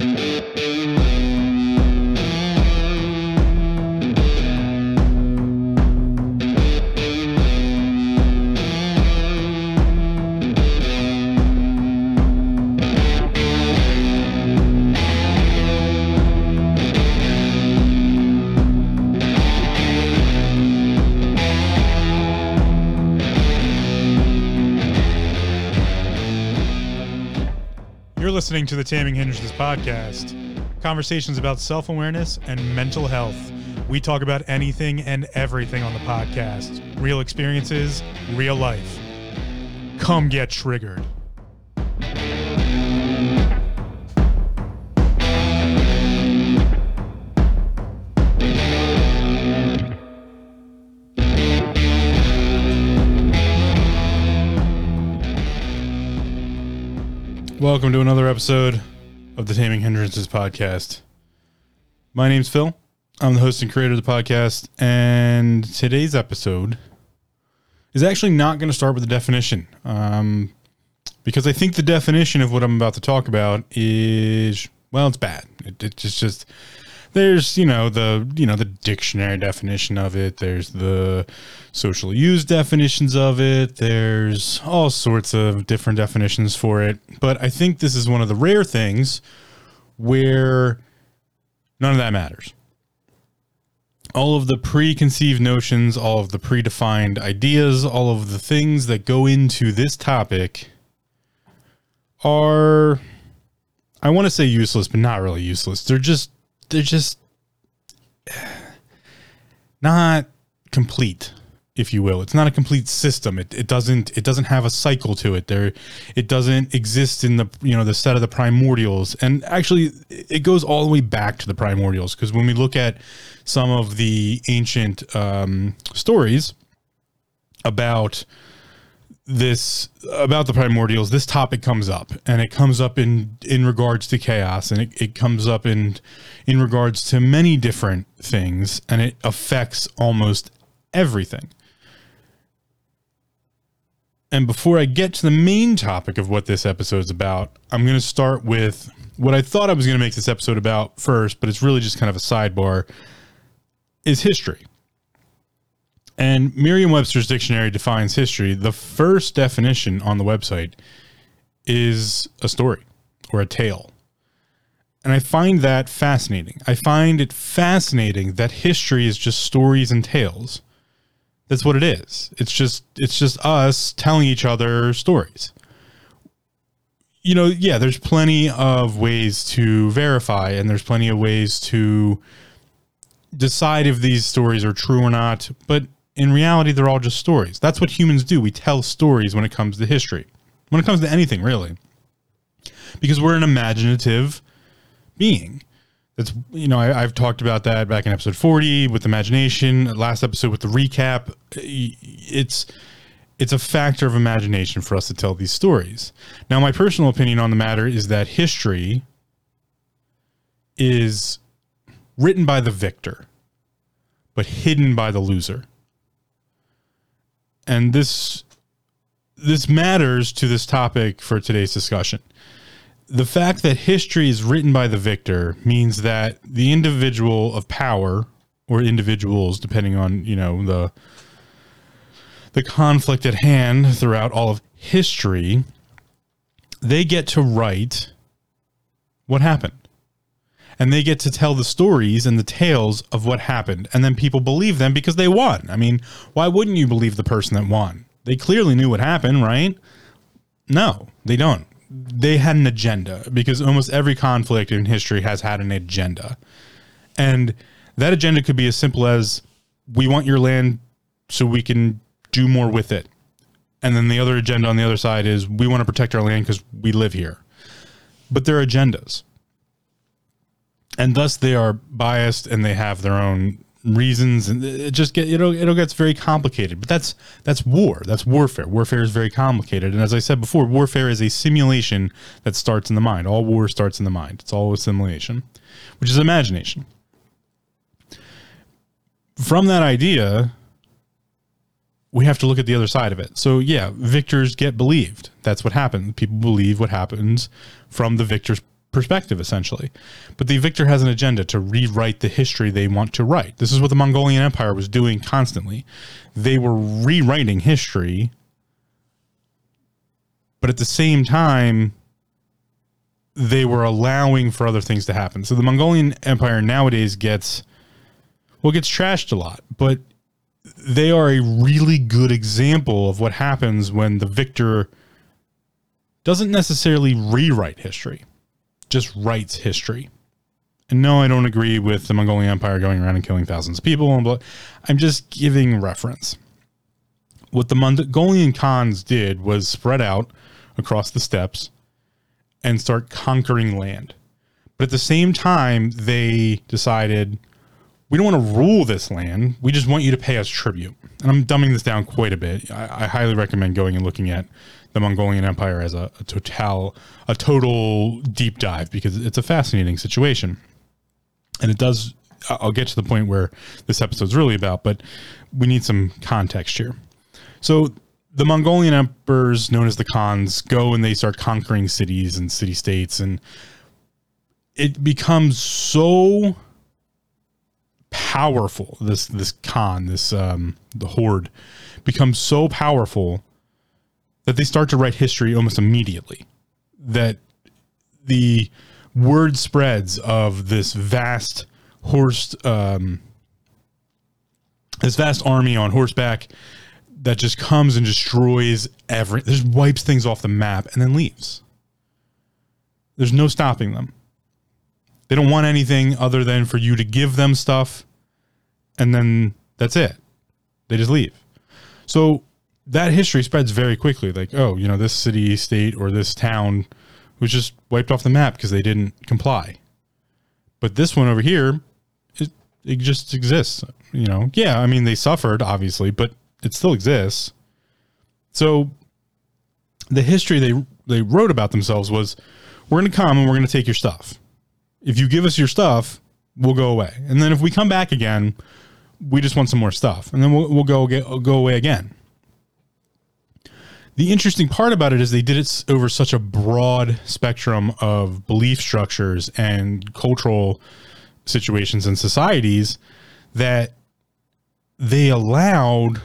You're listening to the Taming Hindrances podcast. Conversations about self awareness and mental health. We talk about anything and everything on the podcast real experiences, real life. Come get triggered. Welcome to another episode of the Taming Hindrances podcast. My name's Phil. I'm the host and creator of the podcast, and today's episode is actually not going to start with the definition, um, because I think the definition of what I'm about to talk about is well, it's bad. It, it's just there's you know the you know the dictionary definition of it. There's the social use definitions of it. There's all sorts of different definitions for it. But i think this is one of the rare things where none of that matters. All of the preconceived notions all of the predefined ideas all of the things that go into this topic are i want to say useless but not really useless. They're just they're just not complete if you will. It's not a complete system. It, it doesn't it doesn't have a cycle to it. There it doesn't exist in the you know the set of the primordials. And actually it goes all the way back to the primordials because when we look at some of the ancient um, stories about this about the primordials this topic comes up and it comes up in in regards to chaos and it, it comes up in in regards to many different things and it affects almost everything. And before i get to the main topic of what this episode is about i'm going to start with what i thought i was going to make this episode about first but it's really just kind of a sidebar is history and Merriam Webster's dictionary defines history. The first definition on the website is a story or a tale. And I find that fascinating. I find it fascinating that history is just stories and tales. That's what it is. It's just it's just us telling each other stories. You know, yeah, there's plenty of ways to verify and there's plenty of ways to decide if these stories are true or not, but in reality, they're all just stories. That's what humans do. We tell stories when it comes to history, when it comes to anything, really, because we're an imaginative being. That's, you know, I, have talked about that back in episode 40 with imagination, last episode with the recap. It's, it's a factor of imagination for us to tell these stories. Now, my personal opinion on the matter is that history is written by the victor, but hidden by the loser and this this matters to this topic for today's discussion. The fact that history is written by the victor means that the individual of power or individuals depending on, you know, the the conflict at hand throughout all of history, they get to write what happened. And they get to tell the stories and the tales of what happened. And then people believe them because they won. I mean, why wouldn't you believe the person that won? They clearly knew what happened, right? No, they don't. They had an agenda because almost every conflict in history has had an agenda. And that agenda could be as simple as we want your land so we can do more with it. And then the other agenda on the other side is we want to protect our land because we live here. But they're agendas and thus they are biased and they have their own reasons. And it just get it'll it'll gets very complicated. But that's that's war. That's warfare. Warfare is very complicated. And as i said before warfare is a simulation that starts in the mind. All war starts in the mind. It's all a simulation which is imagination. From that idea we have to look at the other side of it. So yeah victors get believed. That's what happens. People believe what happens from the victor's perspective, essentially. But the victor has an agenda to rewrite the history they want to write. This is what the Mongolian Empire was doing constantly. They were rewriting history, but at the same time, they were allowing for other things to happen. So the Mongolian Empire nowadays gets well gets trashed a lot, but they are a really good example of what happens when the victor doesn't necessarily rewrite history, just writes history. And no, I don't agree with the Mongolian Empire going around and killing thousands of people. I'm just giving reference. What the Mongolian Khans did was spread out across the steppes and start conquering land. But at the same time, they decided we don't want to rule this land. We just want you to pay us tribute. And I'm dumbing this down quite a bit. I, I highly recommend going and looking at the Mongolian Empire as a, a total a total deep dive because it's a fascinating situation. And it does I'll get to the point where this episode's really about, but we need some context here. So the Mongolian emperors, known as the Khans, go and they start conquering cities and city states, and it becomes so powerful. This this Khan, this um, the horde, becomes so powerful that they start to write history almost immediately. That the word spreads of this vast horse, um, this vast army on horseback that just comes and destroys every, just wipes things off the map and then leaves. There's no stopping them. They don't want anything other than for you to give them stuff and then that's it. They just leave. So that history spreads very quickly. Like, oh, you know, this city, state, or this town was just wiped off the map because they didn't comply. But this one over here, it, it just exists. You know, yeah, I mean, they suffered, obviously, but it still exists. So the history they they wrote about themselves was we're going to come and we're going to take your stuff. If you give us your stuff, we'll go away. And then if we come back again, we just want some more stuff. And then we'll, we'll go get, go away again. The interesting part about it is they did it over such a broad spectrum of belief structures and cultural situations and societies that they allowed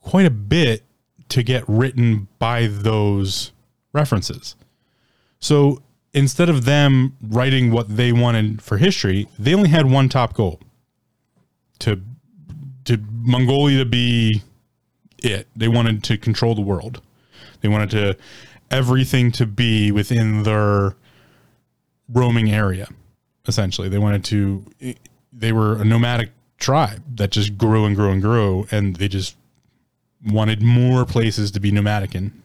quite a bit to get written by those references. So instead of them writing what they wanted for history, they only had one top goal to to Mongolia to be it. They wanted to control the world. They wanted to everything to be within their roaming area. Essentially, they wanted to. They were a nomadic tribe that just grew and grew and grew, and they just wanted more places to be nomadic in.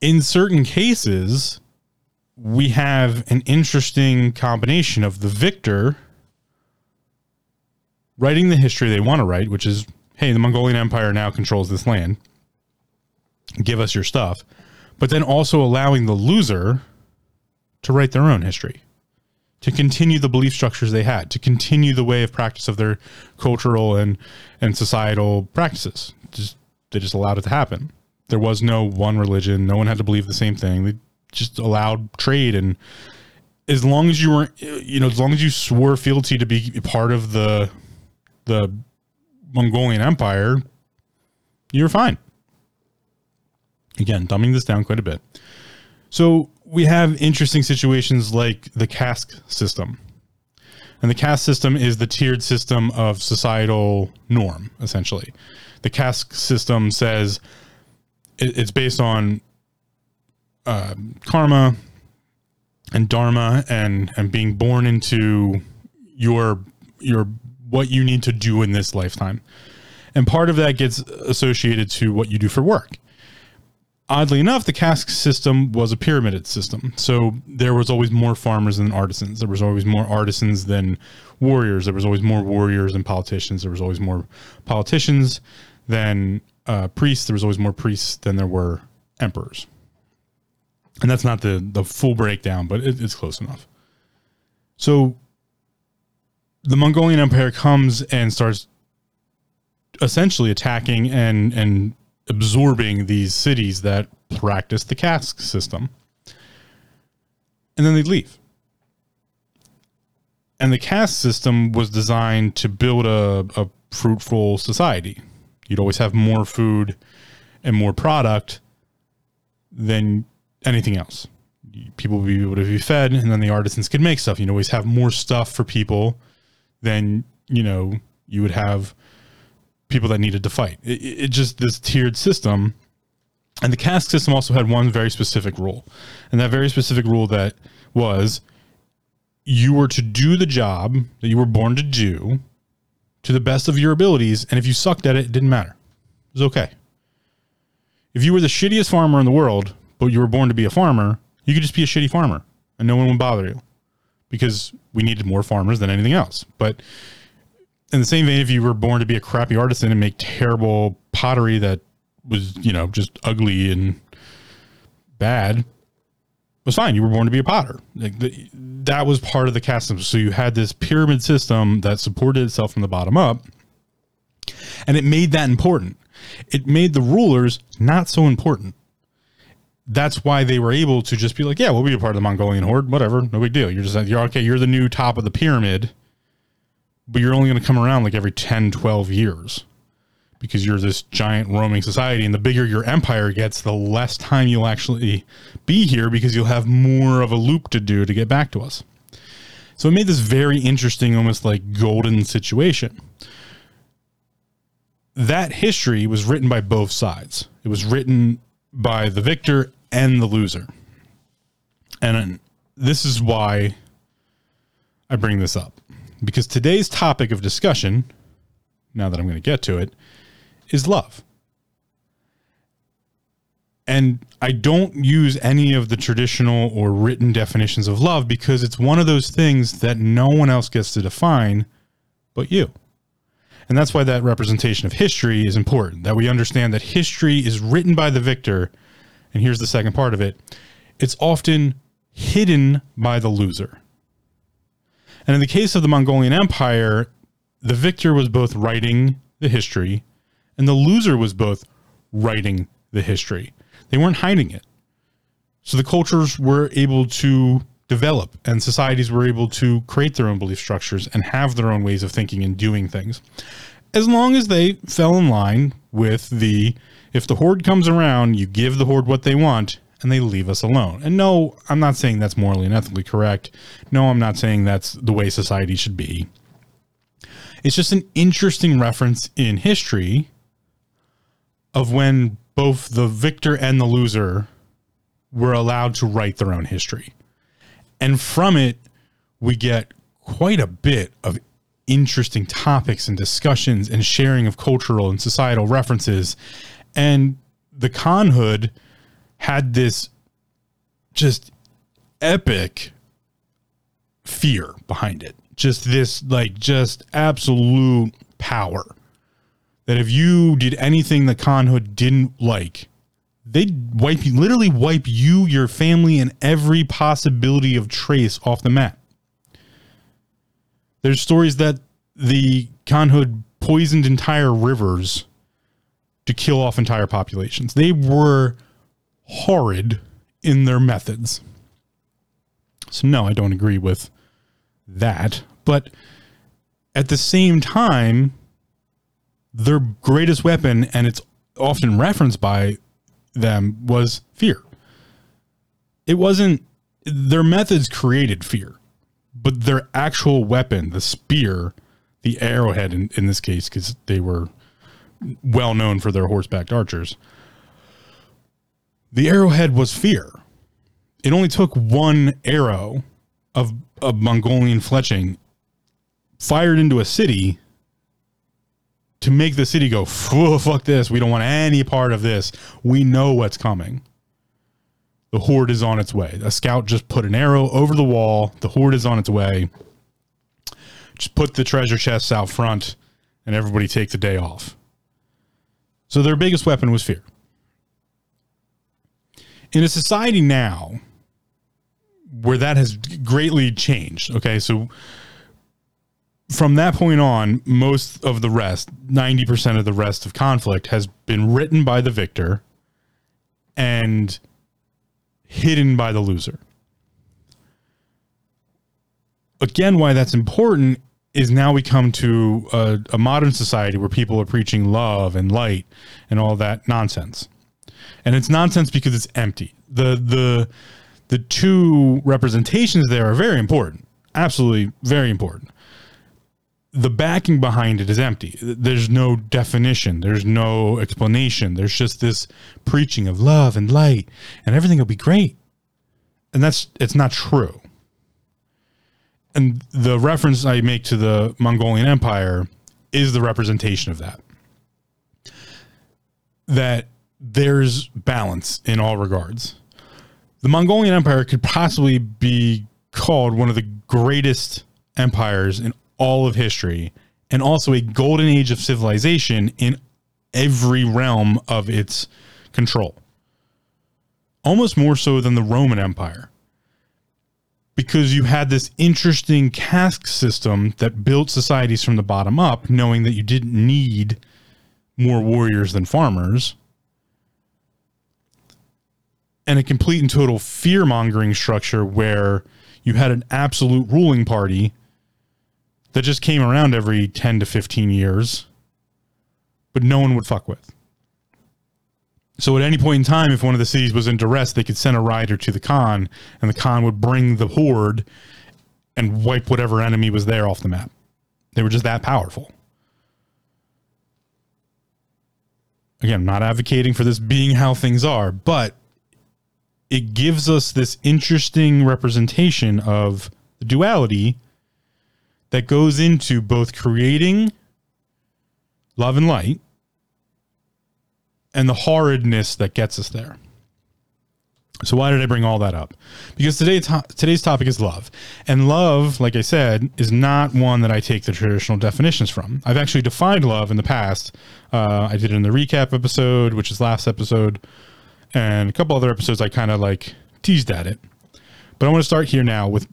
In certain cases, we have an interesting combination of the victor writing the history they want to write, which is, hey, the Mongolian Empire now controls this land. Give us your stuff. But then also allowing the loser to write their own history to continue the belief structures they had, to continue the way of practice of their cultural and and societal practices. Just they just allowed it to happen. There was no one religion. No one had to believe the same thing. They just allowed trade and as long as you were you know as long as you swore fealty to be part of the the Mongolian Empire, you're fine. Again, dumbing this down quite a bit. So we have interesting situations like the caste system. And the caste system is the tiered system of societal norm, essentially. The caste system says it's based on uh, karma and dharma and and being born into your your what you need to do in this lifetime. And part of that gets associated to what you do for work oddly enough, the caste system was a pyramided system. So there was always more farmers than artisans. There was always more artisans than warriors. There was always more warriors than politicians. There was always more politicians than uh, priests. There was always more priests than there were emperors. And that's not the the full breakdown, but it, it's close enough. So the Mongolian Empire comes and starts essentially attacking and and absorbing these cities that practice the caste system. and then they'd leave. And the caste system was designed to build a, a fruitful society. You'd always have more food and more product than anything else. People would be able to be fed, and then the artisans could make stuff. You'd always have more stuff for people than you know you would have people that needed to fight. It, it just this tiered system, and the caste system also had one very specific rule, and that very specific rule that was you were to do the job that you were born to do to the best of your abilities, and if you sucked at it, it didn't matter. It was okay. If you were the shittiest farmer in the world, but you were born to be a farmer, you could just be a shitty farmer and no one would bother you because we needed more farmers than anything else. But in the same vein, if you were born to be a crappy artisan and make terrible pottery that was, you know, just ugly and bad, was fine. You were born to be a potter. Like the, that was part of the caste system. So you had this pyramid system that supported itself from the bottom up, and it made that important. It made the rulers not so important. That's why they were able to just be like, yeah, we'll be a part of the Mongolian horde, whatever, no big deal. You're just like you're okay. You're the new top of the pyramid, but you're only going to come around like every 10, 12 years because you're this giant roaming society. And the bigger your empire gets, the less time you'll actually be here because you'll have more of a loop to do to get back to us. So it made this very interesting, almost like golden situation. That history was written by both sides. It was written by the victor and the loser. And uh, this is why I bring this up. Because today's topic of discussion, now that I'm going to get to it, is love. And I don't use any of the traditional or written definitions of love because it's one of those things that no one else gets to define but you. And that's why that representation of history is important, that we understand that history is written by the victor. And here's the second part of it it's often hidden by the loser. And in the case of the Mongolian Empire, the victor was both writing the history and the loser was both writing the history. They weren't hiding it. So the cultures were able to develop and societies were able to create their own belief structures and have their own ways of thinking and doing things. As long as they fell in line with the if the horde comes around, you give the horde what they want and they leave us alone. And no, I'm not saying that's morally and ethically correct. No, I'm not saying that's the way society should be. It's just an interesting reference in history of when both the victor and the loser were allowed to write their own history. And from it, we get quite a bit of interesting topics and discussions and sharing of cultural and societal references. And the Khanhood had this just epic fear behind it. Just this, like, just absolute power. That if you did anything the Khanhood didn't like, they'd wipe you, literally wipe you, your family, and every possibility of trace off the map. There's stories that the Khanhood poisoned entire rivers to kill off entire populations. They were horrid in their methods. So, no, I don't agree with that. But at the same time, their greatest weapon, and it's often referenced by them was fear. It wasn't their methods created fear, but their actual weapon, the spear, the arrowhead in, in this case, because they were well known for their horseback archers, the arrowhead was fear. It only took one arrow of, of Mongolian fletching fired into a city to make the city go, fuck this. We don't want any part of this. We know what's coming. The horde is on its way. A scout just put an arrow over the wall. The horde is on its way. Just put the treasure chests out front and everybody take the day off. So their biggest weapon was fear. In a society now where that has greatly changed, okay, so from that point on, most of the rest, 90% of the rest of conflict has been written by the victor and hidden by the loser. again, why that's important is now we come to a, a modern society where people are preaching love and light and all that nonsense. And it's nonsense because it's empty. The the the two representations there are very important. Absolutely very important. The backing behind it is empty. There's no definition. There's no explanation. There's just this preaching of love and light and everything will be great. And that's it's not true and the reference I make to the Mongolian Empire is the representation of that. That there's balance in all regards. The Mongolian Empire could possibly be called one of the greatest empires in all of history and also a golden age of civilization in every realm of its control. Almost more so than the Roman Empire because you had this interesting caste system that built societies from the bottom up, knowing that you didn't need more warriors than farmers. And a complete and total fear mongering structure where you had an absolute ruling party that just came around every 10 to 15 years, but no one would fuck with. So at any point in time, if one of the cities was in duress, they could send a rider to the Khan, and the Khan would bring the horde and wipe whatever enemy was there off the map. They were just that powerful. Again, I'm not advocating for this being how things are, but it gives us this interesting representation of the duality that goes into both creating love and light and the horridness that gets us there. So why did I bring all that up? Because today to- today's topic is love, and love, like I said, is not one that I take the traditional definitions from. I've actually defined love in the past. Uh, I did it in the recap episode, which is last episode, and a couple other episodes. I kind of like teased at it, but I want to start here now with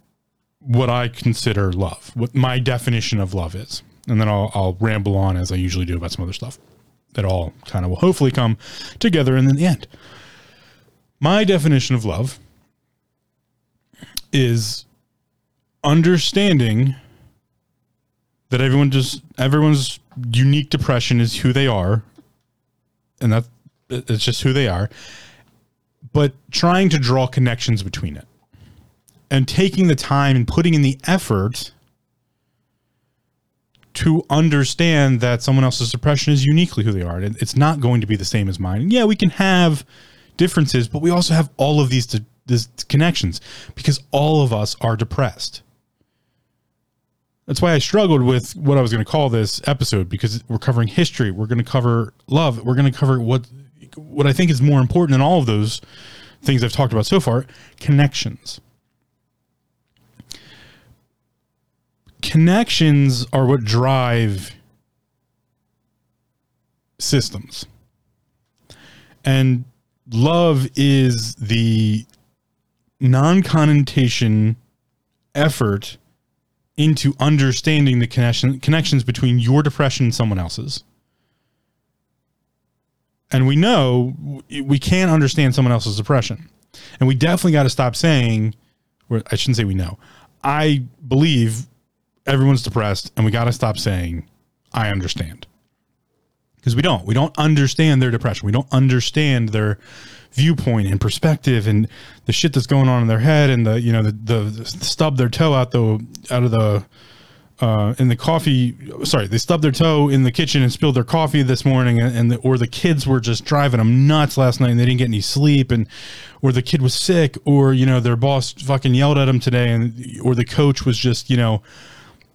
what I consider love, what my definition of love is, and then I'll, I'll ramble on as I usually do about some other stuff that all kind of will hopefully come together in the end. My definition of love is understanding that everyone just everyone's unique depression is who they are and that it's just who they are but trying to draw connections between it and taking the time and putting in the effort to understand that someone else's depression is uniquely who they are. And it's not going to be the same as mine. yeah, we can have differences, but we also have all of these, these connections because all of us are depressed. That's why I struggled with what I was going to call this episode because we're covering history. We're going to cover love. We're going to cover what what I think is more important than all of those things I've talked about so far, connections. Connections are what drive systems. And love is the non connotation effort into understanding the connection, connections between your depression and someone else's. And we know we can't understand someone else's depression. And we definitely got to stop saying, I shouldn't say we know. I believe everyone's depressed and we got to stop saying I understand. Because we don't. We don't understand their depression. We don't understand their viewpoint and perspective and the shit that's going on in their head and the you know the the, the stub their toe out the out of the uh, in the coffee. Sorry, they stubbed their toe in the kitchen and spilled their coffee this morning, and, and the, or the kids were just driving them nuts last night and they didn't get any sleep, and or the kid was sick, or you know their boss fucking yelled at them today, and or the coach was just you know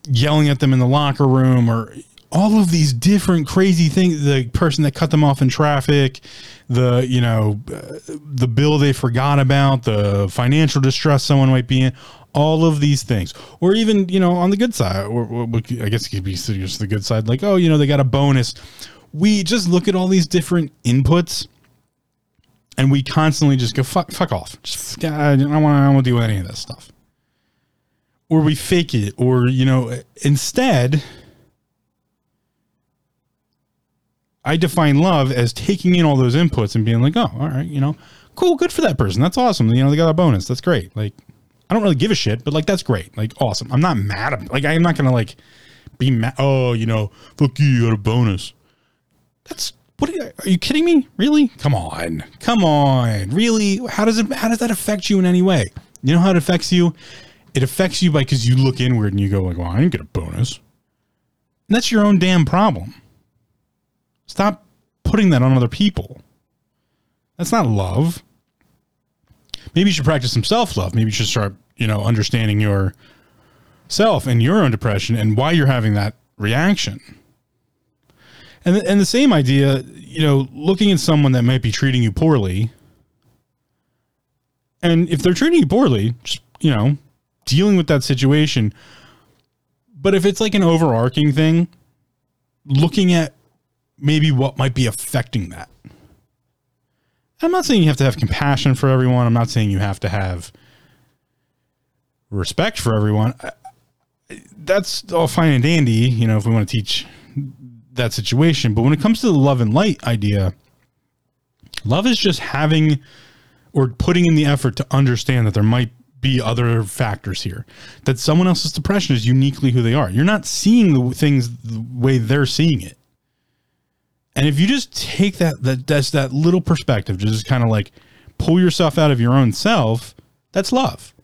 yelling at them in the locker room or all of these different crazy things the person that cut them off in traffic the you know the bill they forgot about the financial distress someone might be in all of these things. Or even you know on the good side or, or i guess it could be just the good side like oh you know they got a bonus. We just look at all these different inputs and we constantly just go fuck fuck off. Just, i don't want to deal with any of this stuff or we fake it or you know instead I define love as taking in all those inputs and being like, oh, all right, you know, cool, good for that person. That's awesome. You know, they got a bonus. That's great. Like, I don't really give a shit, but like that's great. Like awesome. I'm not mad at like I'm not gonna like be mad. Oh, you know, fuck you, you got a bonus. That's what are you, are you kidding me? Really? Come on. Come on. Really? How does it how does that affect you in any way? You know how it affects you? It affects you by because you look inward and you go like, well, I didn't get a bonus. And that's your own damn problem. Stop putting that on other people. That's not love. Maybe you should practice some self love. Maybe you should start, you know, understanding your self and your own depression and why you're having that reaction. And and the same idea, you know, looking at someone that might be treating you poorly, and if they're treating you poorly, just you know, dealing with that situation. But if it's like an overarching thing, looking at maybe what might be affecting that. I'm not saying you have to have compassion for everyone. I'm not saying you have to have respect for everyone. That's all fine and dandy, you know, if we want to teach that situation. But when it comes to the love and light idea, love is just having or putting in the effort to understand that there might be other factors here. That someone else's depression is uniquely who they are. You're not seeing the things the way they're seeing it. And if you just take that that that's that little perspective, just kind of like pull yourself out of your own self, that's love.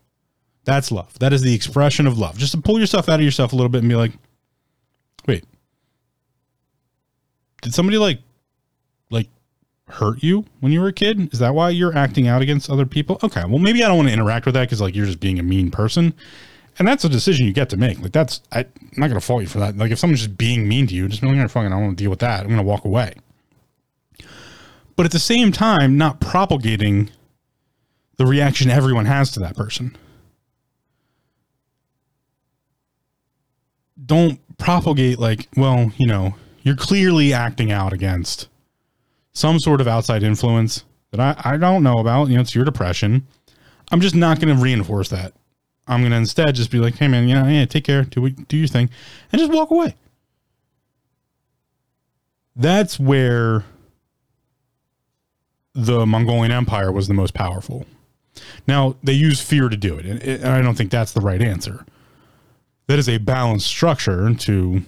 That's love. That is the expression of love. Just to pull yourself out of yourself a little bit and be like, wait, did somebody like like hurt you when you were a kid? Is that why you're acting out against other people? Okay, well maybe I don't want to interact with that because like you're just being a mean person. And that's a decision you get to make. Like that's I, am not gonna fault you for that. Like if someone's just being mean to you, just know you're fucking I don't want to deal with that. I'm gonna walk away. But at the same time, not propagating the reaction everyone has to that person. Don't propagate like, well, you know, you're clearly acting out against some sort of outside influence that I, I don't know about. You know, it's your depression. I'm just not going to reinforce that. I'm going to instead just be like, hey, man, you know, yeah, take care, do, do your thing, and just walk away. That's where the Mongolian Empire was the most powerful. Now, they use fear to do it, and I don't think that's the right answer. That is a balanced structure to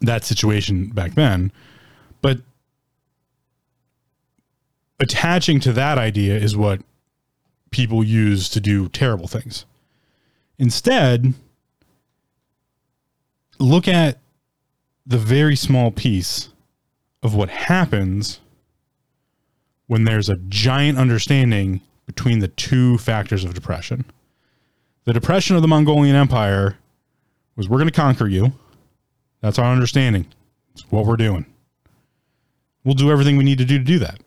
that situation back then. But attaching to that idea is what people use to do terrible things. Instead, look at the very small piece of what happens when there's a giant understanding between the two factors of depression. The depression of the Mongolian Empire was we're going to conquer you. That's our understanding. It's what we're doing. We'll do everything we need to do to do that.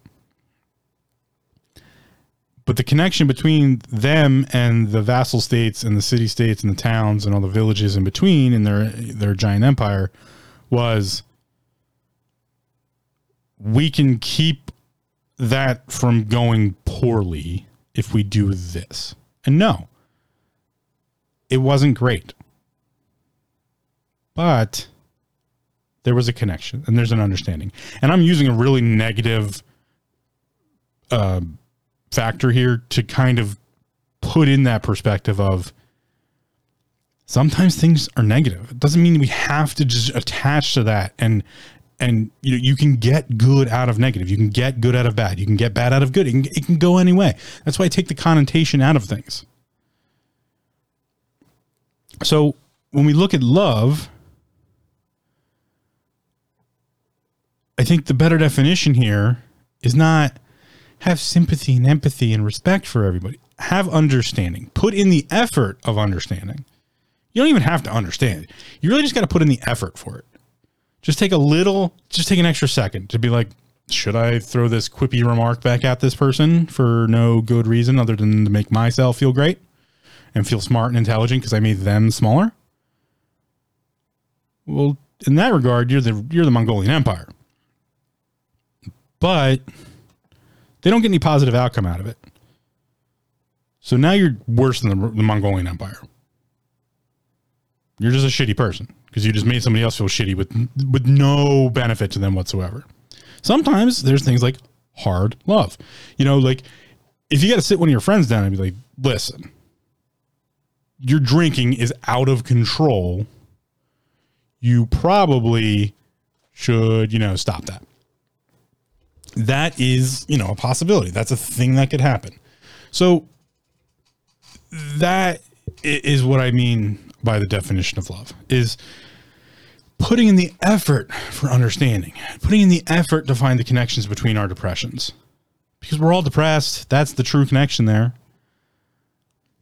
But the connection between them and the vassal states and the city states and the towns and all the villages in between in their their giant empire was we can keep that from going poorly if we do this. And no, it wasn't great. But there was a connection and there's an understanding. And I'm using a really negative uh, factor here to kind of put in that perspective of sometimes things are negative. It doesn't mean we have to just attach to that and and you know, you can get good out of negative. You can get good out of bad. You can get bad out of good. It can, it can go any way. That's why I take the connotation out of things. So when we look at love, I think the better definition here is not have sympathy and empathy and respect for everybody. Have understanding. Put in the effort of understanding. You don't even have to understand. You really just got to put in the effort for it. Just take a little, just take an extra second to be like, should I throw this quippy remark back at this person for no good reason other than to make myself feel great and feel smart and intelligent because I made them smaller? Well, in that regard, you're the you're the Mongolian Empire but they don't get any positive outcome out of it. So now you're worse than the, the Mongolian Empire. You're just a shitty person because you just made somebody else feel shitty with with no benefit to them whatsoever. Sometimes there's things like hard love. You know, like if you got to sit one of your friends down and be like, "Listen, your drinking is out of control, you probably should, you know, stop that. That is, you know, a possibility. That's a thing that could happen. So that is what I mean by the definition of love is putting in the effort for understanding, putting in the effort to find the connections between our depressions. Because we're all depressed. That's the true connection there.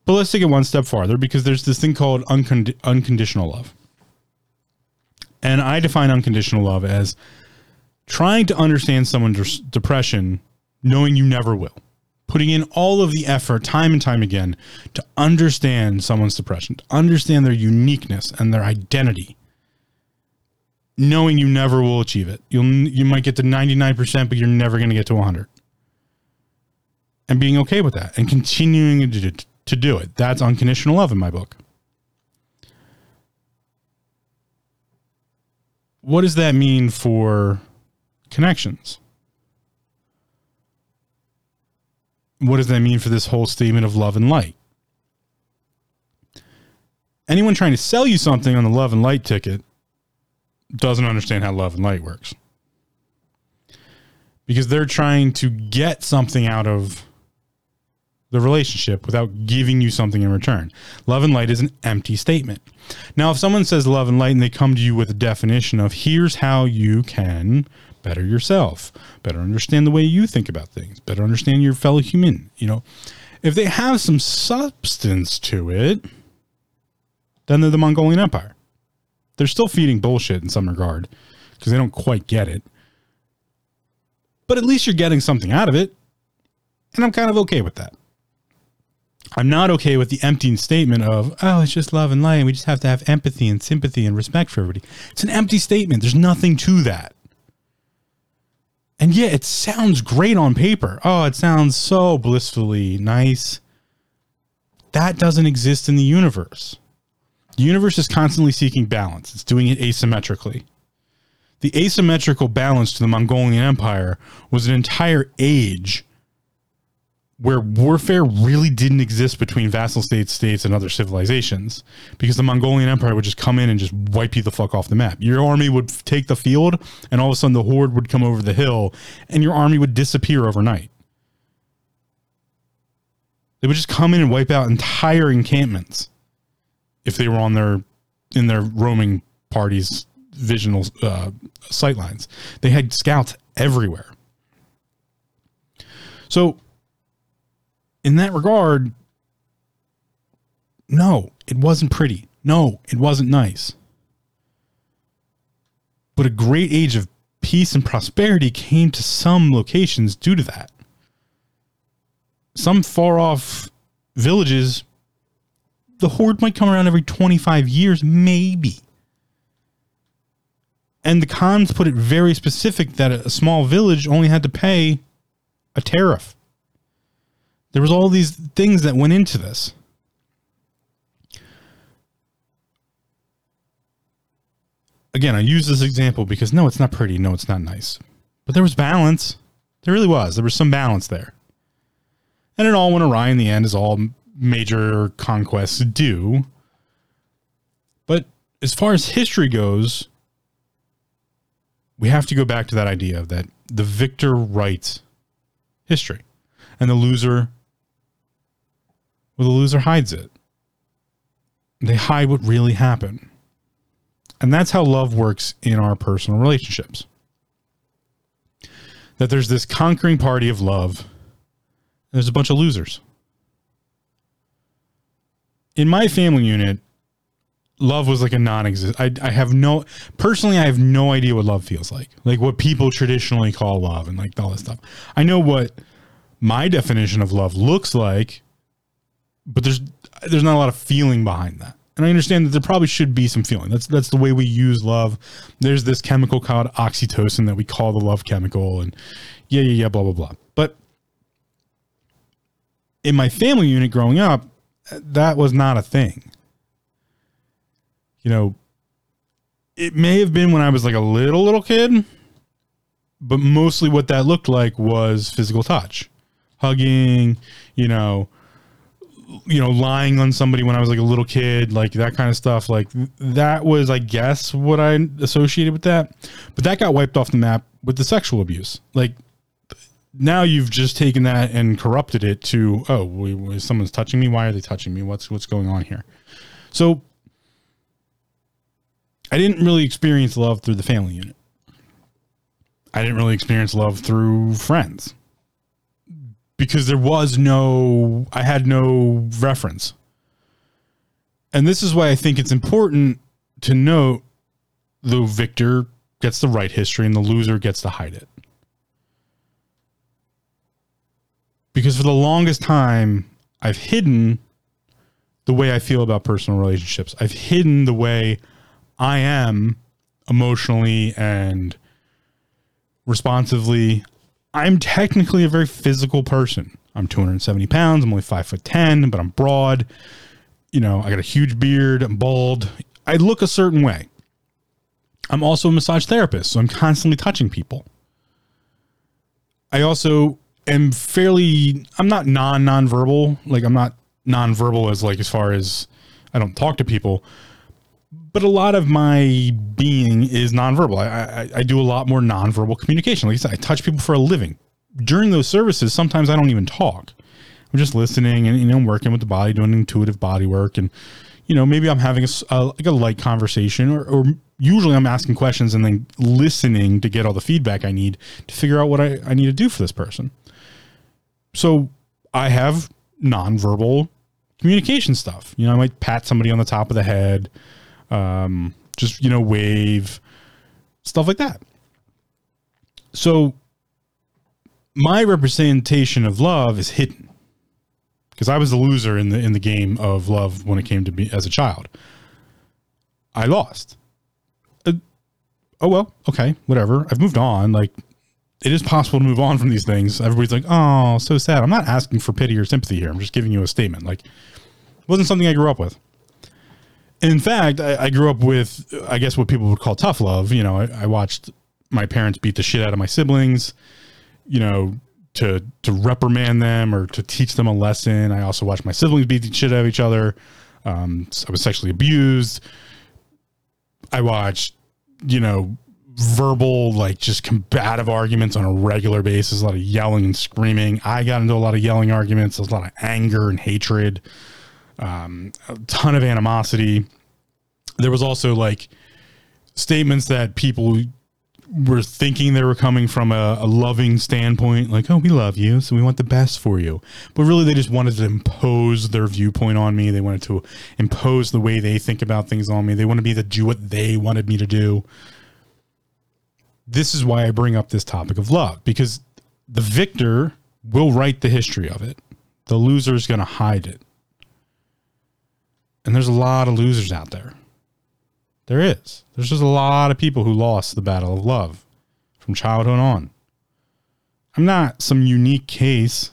But let's take it one step farther because there's this thing called uncond- unconditional love. And I define unconditional love as trying to understand someone's depression, knowing you never will. Putting in all of the effort, time and time again, to understand someone's depression, to understand their uniqueness and their identity, knowing you never will achieve it. You'll you might get to 99%, but you're never going to get to 100. And being okay with that and continuing to, to do it. That's unconditional love in my book. What does that mean for connections? What does that mean for this whole statement of love and light? Anyone trying to sell you something on the love and light ticket doesn't understand how love and light works. Because they're trying to get something out of the relationship without giving you something in return. Love and light is an empty statement. Now, if someone says love and light and they come to you with a definition of here's how you can better yourself, better understand the way you think about things, better understand your fellow human, you know, if they have some substance to it, then they're the Mongolian Empire. They're still feeding bullshit in some regard because they don't quite get it. But at least you're getting something out of it. And I'm kind of okay with that. I'm not okay with the empty statement of, oh, it's just love and light. And we just have to have empathy and sympathy and respect for everybody. It's an empty statement. There's nothing to that. And yeah, it sounds great on paper. Oh, it sounds so blissfully nice. That doesn't exist in the universe. The universe is constantly seeking balance, it's doing it asymmetrically. The asymmetrical balance to the Mongolian Empire was an entire age where warfare really didn't exist between vassal state states and other civilizations because the Mongolian Empire would just come in and just wipe you the fuck off the map. Your army would take the field and all of a sudden the horde would come over the hill and your army would disappear overnight. They would just come in and wipe out entire encampments if they were on their in their roaming parties visional uh, sight lines. They had scouts everywhere. So in that regard, no, it wasn't pretty. No, it wasn't nice. But a great age of peace and prosperity came to some locations due to that. Some far off villages, the horde might come around every 25 years, maybe. And the Khans put it very specific that a small village only had to pay a tariff there was all these things that went into this. Again, I use this example because no, it's not pretty. No, it's not nice. But there was balance. There really was. There was some balance there. And it all went awry in the end, as all major conquests do. But as far as history goes, we have to go back to that idea that the victor writes history and the loser the loser hides it. They hide what really happened. And that's how love works in our personal relationships. That there's this conquering party of love, and there's a bunch of losers. In my family unit, love was like a non-existent. I, I have no personally, I have no idea what love feels like, like what people traditionally call love, and like all this stuff. I know what my definition of love looks like but there's there's not a lot of feeling behind that. And I understand that there probably should be some feeling. That's that's the way we use love. There's this chemical called oxytocin that we call the love chemical, and yeah, yeah, yeah, blah blah blah. But in my family unit growing up, that was not a thing. You know, it may have been when I was like a little little kid, but mostly what that looked like was physical touch, hugging, you know, you know, lying on somebody when I was like a little kid, like that kind of stuff. Like that was, I guess, what I associated with that. But that got wiped off the map with the sexual abuse. Like now you've just taken that and corrupted it to, oh, someone's touching me. Why are they touching me? What's what's going on here? So I didn't really experience love through the family unit. I didn't really experience love through friends because there was no, I had no reference. And this is why I think it's important to note the victor gets the write history and the loser gets to hide it. Because for the longest time, I've hidden the way I feel about personal relationships. I've hidden the way I am emotionally and responsively. I'm technically a very physical person. I'm 270 pounds. I'm only five foot 10, but I'm broad. You know, I got a huge beard. I'm bald. I look a certain way. I'm also a massage therapist, so I'm constantly touching people. I also am fairly, I'm not non nonverbal. Like, I'm not nonverbal as, like, as far as I don't talk to people, but a lot of my being is nonverbal. I, I, I do a lot more nonverbal communication. Like I said, I touch people for a living. During those services, sometimes I don't even talk. I'm just listening and you know I'm working with the body, doing intuitive body work, and you know maybe I'm having a, a like a light conversation, or, or usually I'm asking questions and then listening to get all the feedback I need to figure out what I, I need to do for this person. So I have nonverbal communication stuff. You know, I might pat somebody on the top of the head um, just you know wave stuff like that. So my representation of love is hidden because i was the loser in the in the game of love when it came to me as a child. I lost. Uh, oh well okay whatever. I've moved on like it is possible to move on from these things. Everybody's like oh so sad. I'm not asking for pity or sympathy here. I'm just giving you a statement. Like it wasn't something i grew up with in fact, I, I, grew up with, I guess, what people would call tough love. You know, I, I, watched my parents beat the shit out of my siblings. You know, to to reprimand them or to teach them a lesson. I also watched my siblings beat the shit out of each other. Um, I was sexually abused. I watched, you know, verbal, like just combative arguments on a regular basis, a lot of yelling and screaming. I got into a lot of yelling arguments, a lot of anger and hatred um, a ton of animosity. There was also like statements that people were thinking they were coming from a, a, loving standpoint, like, oh, we love you, so we want the best for you. But really, they just wanted to impose their viewpoint on me. They wanted to impose the way they think about things on me. They wanted me to do what they wanted me to do. This is why I bring up this topic of love, because the victor will write the history of it, the loser is going to hide it. And there's a lot of losers out there. There is. There's just a lot of people who lost the battle of love from childhood on. I'm not some unique case.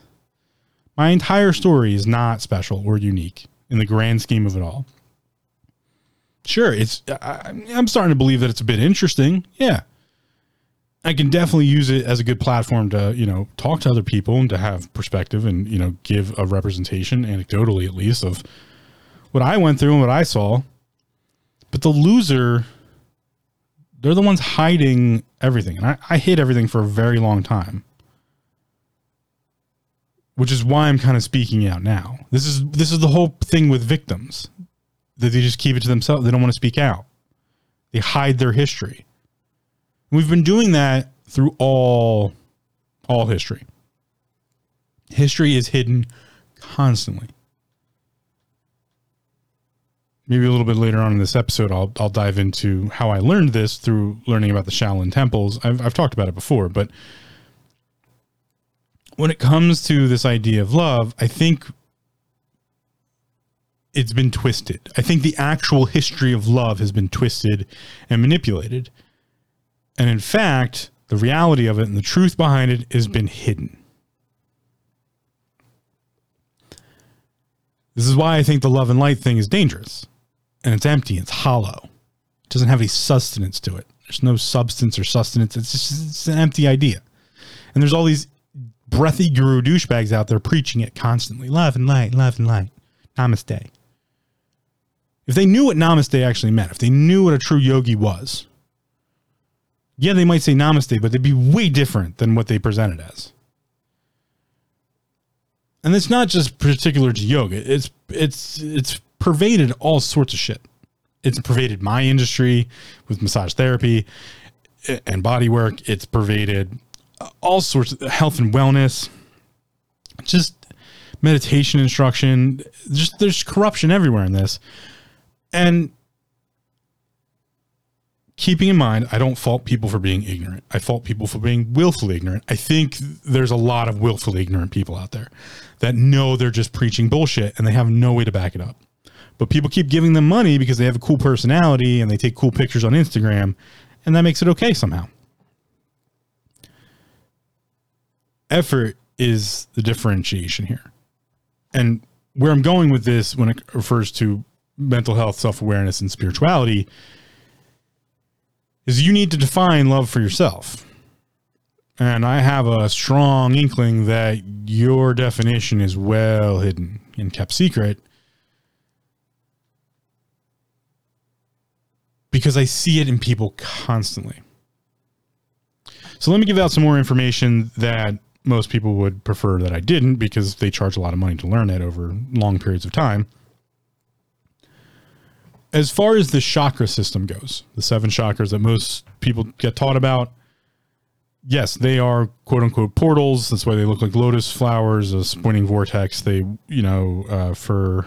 My entire story is not special or unique in the grand scheme of it all. Sure, it's I, I'm starting to believe that it's a bit interesting. Yeah. I can definitely use it as a good platform to, you know, talk to other people and to have perspective and, you know, give a representation anecdotally at least of what I went through and what I saw. But the loser, they're the ones hiding everything. And I, I hid everything for a very long time. Which is why I'm kind of speaking out now. This is this is the whole thing with victims. That they just keep it to themselves. They don't want to speak out. They hide their history. We've been doing that through all all history. History is hidden constantly maybe a little bit later on in this episode, I'll I'll dive into how I learned this through learning about the Shaolin temples. I've I've talked about it before, but when it comes to this idea of love, I think it's been twisted. I think the actual history of love has been twisted and manipulated. And in fact, the reality of it and the truth behind it has been hidden. This is why I think the love and light thing is dangerous and it's empty. It's hollow. It doesn't have any sustenance to it. There's no substance or sustenance. It's just it's an empty idea. And there's all these breathy guru douchebags out there preaching it constantly. Love and light, love and light. Namaste. If they knew what namaste actually meant, if they knew what a true yogi was, yeah, they might say namaste, but they'd be way different than what they presented as. And it's not just particular to yoga. It's it's it's pervaded all sorts of shit. It's pervaded my industry with massage therapy and body work. It's pervaded all sorts of health and wellness, just meditation instruction. Just there's corruption everywhere in this. And keeping in mind, I don't fault people for being ignorant. I fault people for being willfully ignorant. I think there's a lot of willfully ignorant people out there that know they're just preaching bullshit and they have no way to back it up. But people keep giving them money because they have a cool personality and they take cool pictures on Instagram, and that makes it okay somehow. Effort is the differentiation here. And where I'm going with this when it refers to mental health, self awareness, and spirituality is you need to define love for yourself. And I have a strong inkling that your definition is well hidden and kept secret because I see it in people constantly. So let me give out some more information that most people would prefer that I didn't because they charge a lot of money to learn it over long periods of time as far as the chakra system goes, the seven chakras that most people get taught about, yes, they are quote unquote portals. That's why they look like lotus flowers, a spinning vortex. They, you know, uh, for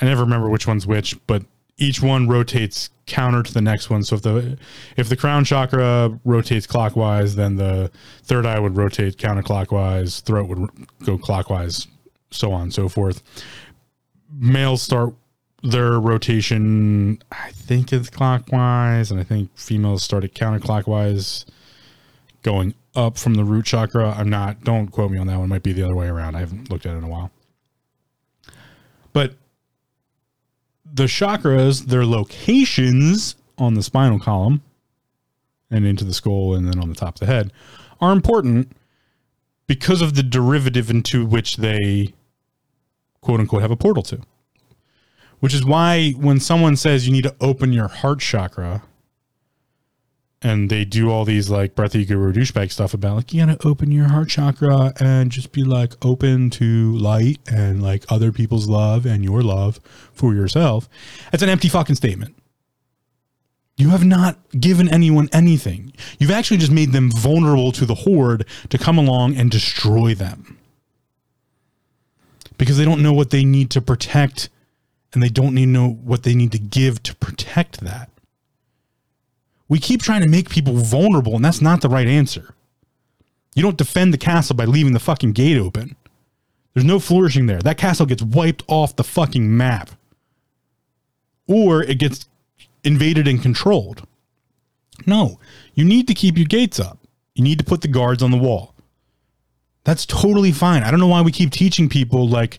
I never remember which one's which, but each one rotates counter to the next one. So if the if the crown chakra rotates clockwise, then the third eye would rotate counterclockwise, throat would go clockwise, so on and so forth. Males start their rotation, I think, is clockwise, and I think females started counterclockwise, going up from the root chakra. I'm not. Don't quote me on that one. It might be the other way around. I haven't looked at it in a while. But the chakras, their locations on the spinal column and into the skull and then on the top of the head, are important because of the derivative into which they quote unquote have a portal to. Which is why when someone says you need to open your heart chakra and they do all these like breathy guru douchebag stuff about like you gotta open your heart chakra and just be like open to light and like other people's love and your love for yourself. It's an empty fucking statement. You have not given anyone anything. You've actually just made them vulnerable to the horde to come along and destroy them. Because they don't know what they need to protect and they don't need to know what they need to give to protect that. We keep trying to make people vulnerable, and that's not the right answer. You don't defend the castle by leaving the fucking gate open. There's no flourishing there. That castle gets wiped off the fucking map. Or it gets invaded and controlled. No, you need to keep your gates up. You need to put the guards on the wall. That's totally fine. I don't know why we keep teaching people like,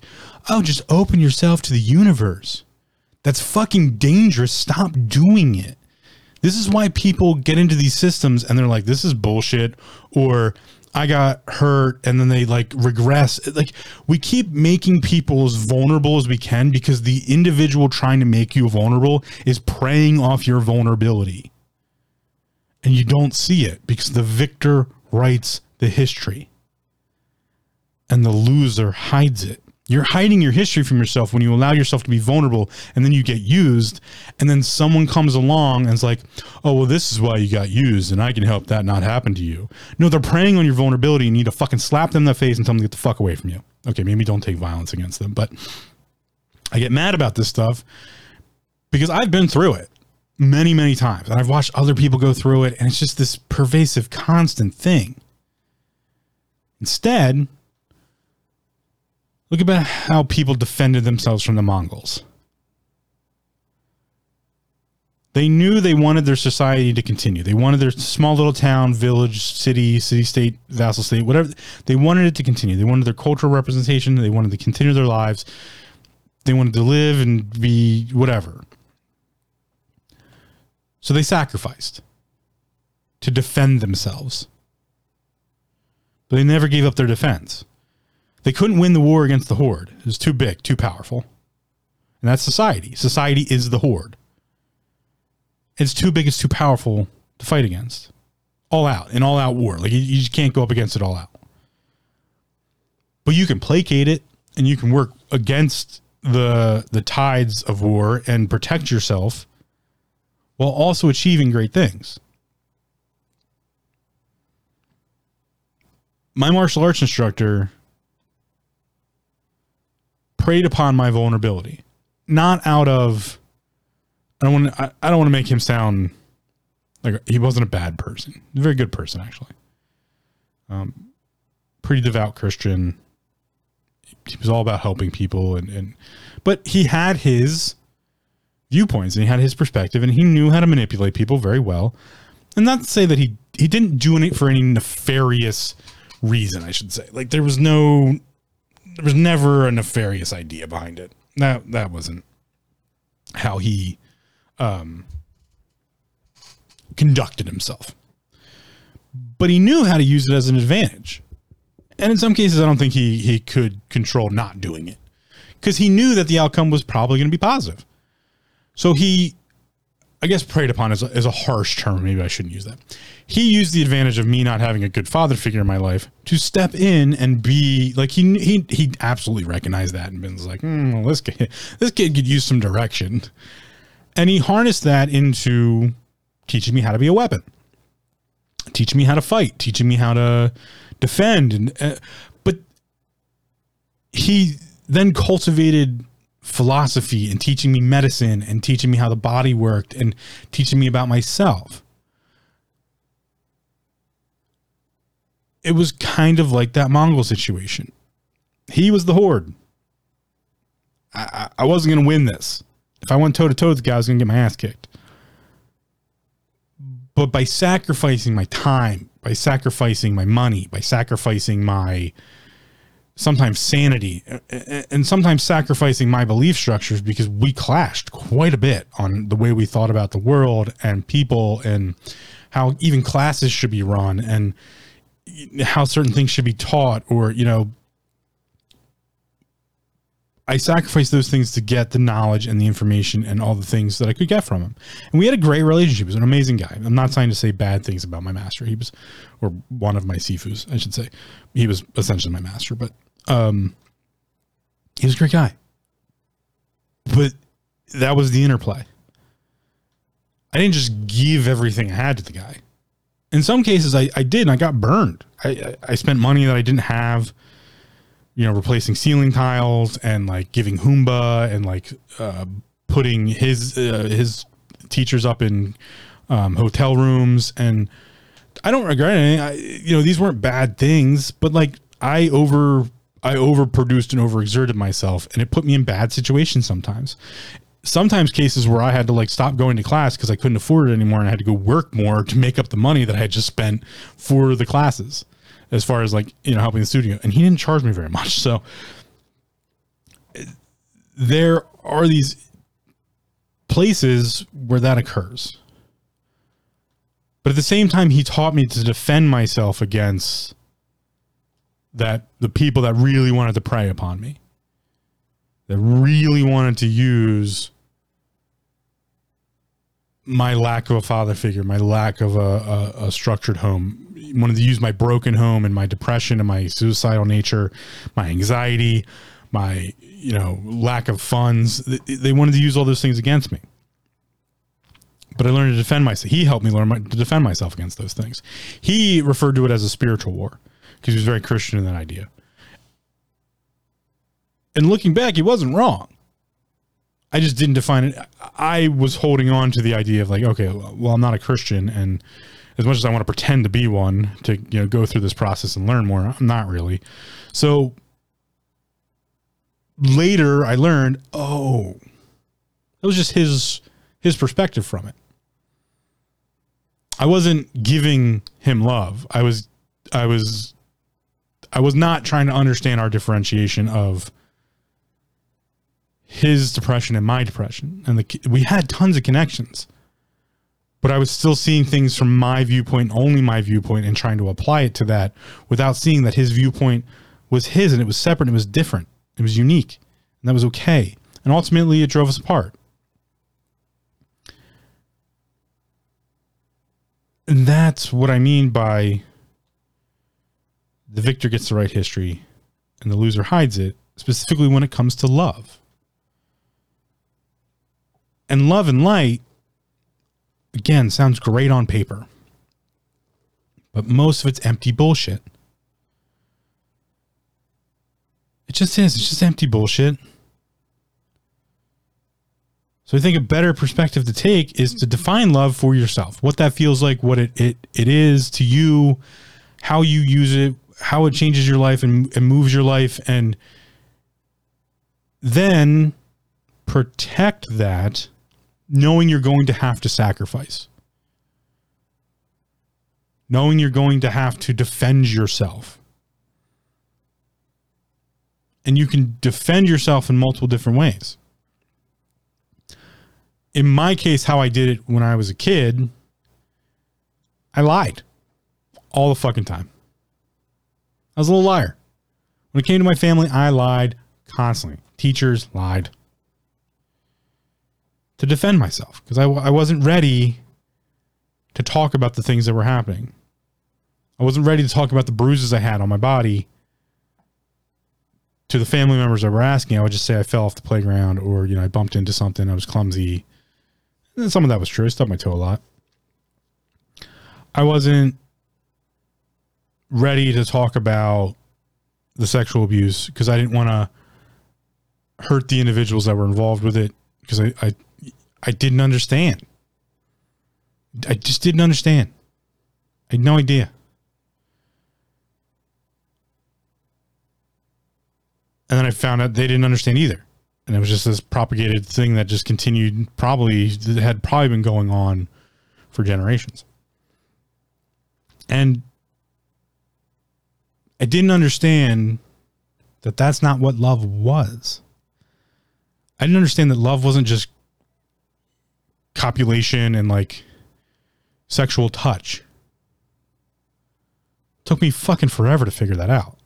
oh, just open yourself to the universe. That's fucking dangerous. Stop doing it. This is why people get into these systems and they're like, this is bullshit, or I got hurt and then they like regress. Like, we keep making people as vulnerable as we can because the individual trying to make you vulnerable is preying off your vulnerability. And you don't see it because the victor writes the history and the loser hides it. You're hiding your history from yourself when you allow yourself to be vulnerable and then you get used. And then someone comes along and is like, oh, well, this is why you got used and I can help that not happen to you. No, they're preying on your vulnerability and you need to fucking slap them in the face and tell them to get the fuck away from you. Okay, maybe don't take violence against them. But I get mad about this stuff because I've been through it many, many times. And I've watched other people go through it and it's just this pervasive, constant thing. Instead, Look about how people defended themselves from the Mongols. They knew they wanted their society to continue. They wanted their small little town, village, city, city state, vassal state, whatever. They wanted it to continue. They wanted their cultural representation. They wanted to continue their lives. They wanted to live and be whatever. So they sacrificed to defend themselves. But they never gave up their defense. They couldn't win the war against the Horde. It was too big, too powerful. And that's society. Society is the Horde. It's too big, it's too powerful to fight against. All out, an all out war. Like you, you just can't go up against it all out. But you can placate it and you can work against the the tides of war and protect yourself while also achieving great things. My martial arts instructor preyed upon my vulnerability, not out of I don't want to, I, I don't want to make him sound like he wasn't a bad person. a very good person actually. Um, pretty devout Christian. He was all about helping people and, and but he had his viewpoints and he had his perspective and he knew how to manipulate people very well. And not to say that he he didn't do it for any nefarious reason, I should say. Like there was no there was never a nefarious idea behind it. That that wasn't how he um conducted himself. But he knew how to use it as an advantage. And in some cases I don't think he he could control not doing it. Cuz he knew that the outcome was probably going to be positive. So he, I guess, preyed upon is a, is a harsh term. Maybe I shouldn't use that. He used the advantage of me not having a good father figure in my life to step in and be like he he he absolutely recognized that and been like, mm, well, this kid this kid could use some direction, and he harnessed that into teaching me how to be a weapon, teaching me how to fight, teaching me how to defend, and uh, but he then cultivated philosophy and teaching me medicine and teaching me how the body worked and teaching me about myself. It was kind of like that Mongol situation. He was the horde. I, I wasn't going to win this. If I went toe to toe with the guy, I was going to get my ass kicked. But by sacrificing my time, by sacrificing my money, by sacrificing my sometimes sanity uh, uh, and sometimes sacrificing my belief structures because we clashed quite a bit on the way we thought about the world and people and how even classes should be run and how certain things should be taught or you know I sacrificed those things to get the knowledge and the information and all the things that I could get from him. And we had a great relationship. He was an amazing guy. I'm not trying to say bad things about my master. He was, or one of my sifus, I should say. He was essentially my master, but um, he was a great guy. But that was the interplay. I didn't just give everything I had to the guy. In some cases, I, I did, and I got burned. I, I, spent money that I didn't have, you know, replacing ceiling tiles and like giving Humba and like uh, putting his uh, his teachers up in um, hotel rooms. And I don't regret anything. I, you know, these weren't bad things, but like I over I overproduced and overexerted myself and it put me in bad situations sometimes. Sometimes cases where I had to like stop going to class because I couldn't afford it anymore and I had to go work more to make up the money that I had just spent for the classes as far as like, you know, helping the studio. And he didn't charge me very much. So there are these places where that occurs. But at the same time, he taught me to defend myself against that the people that really wanted to prey upon me, that really wanted to use my lack of a father figure, my lack of a, a, a, structured home, wanted to use my broken home and my depression and my suicidal nature, my anxiety, my you know lack of funds. They wanted to use all those things against me. But I learned to defend myself. He helped me learn my, to defend myself against those things. He referred to it as a spiritual war because he was very Christian in that idea. And looking back, he wasn't wrong. I just didn't define it. I was holding on to the idea of like, okay, well, I'm not a Christian, and as much as I want to pretend to be one to you know go through this process and learn more, I'm not really. So later, I learned, oh, it was just his his perspective from it. I wasn't giving him love. I was I was I was not trying to understand our differentiation of his depression and my depression, and the we had tons of connections, but I was still seeing things from my viewpoint, only my viewpoint, and trying to apply it to that without seeing that his viewpoint was his and it was separate and it was different. It was unique. And that was okay. And ultimately it drove us apart. And that's what I mean by the victor gets to write history and the loser hides it, specifically when it comes to love. And love and light, again, sounds great on paper, but most of it's empty bullshit. It just is. It's just empty bullshit. So I think a better perspective to take is to define love for yourself. What that feels like, what it it, it is to you, how you use it, how it changes your life and, and moves your life and then protect that knowing you're going to have to sacrifice. Knowing you're going to have to defend yourself. And you can defend yourself in multiple different ways in my case, how I did it when I was a kid, I lied all the fucking time. I was a little liar. When it came to my family, I lied constantly. Teachers lied to defend myself because I, wasn't ready to talk about the things that were happening. I wasn't ready to talk about the bruises I had on my body to the family members that were asking. I would just say I fell off the playground or, you know, I bumped into something. I was clumsy and some of that was true. I stubbed my toe a lot. I wasn't ready to talk about the sexual abuse because I didn't want to hurt the individuals that were involved with it because I, I I didn't understand. I just didn't understand. I had no idea. And then I found out they didn't understand either and it was just this propagated thing that just continued probably had probably been going on for generations and i didn't understand that that's not what love was i didn't understand that love wasn't just copulation and like sexual touch took me fucking forever to figure that out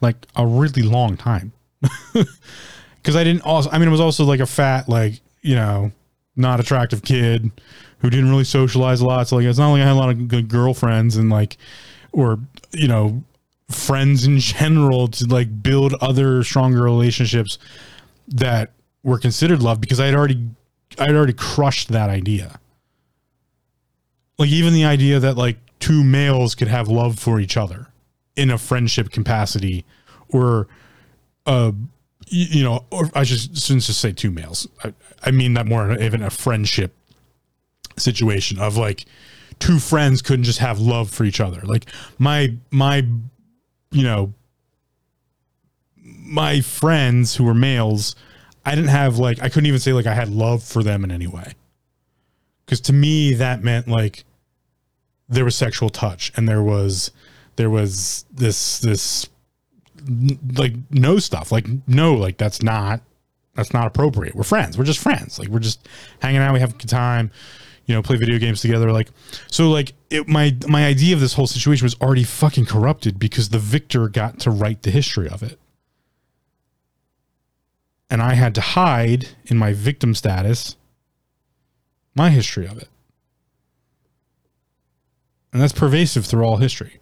like a really long time because I didn't also. I mean, it was also like a fat, like you know, not attractive kid who didn't really socialize a lot. So like, it's not like I had a lot of good girlfriends and like, or you know, friends in general to like build other stronger relationships that were considered love because I had already, I had already crushed that idea. Like even the idea that like two males could have love for each other in a friendship capacity or uh, a you know, or I just shouldn't just say two males. I, I mean that more even a friendship situation of like two friends couldn't just have love for each other. Like my my you know my friends who were males, I didn't have like I couldn't even say like I had love for them in any way. Cuz to me that meant like there was sexual touch and there was there was this this like no stuff. Like no like that's not that's not appropriate. We're friends. We're just friends. Like we're just hanging out. We have a good time you know play video games together like so like it my my idea of this whole situation was already fucking corrupted because the victor got to write the history of it. And i had to hide in my victim status my history of it. And that's pervasive through all history.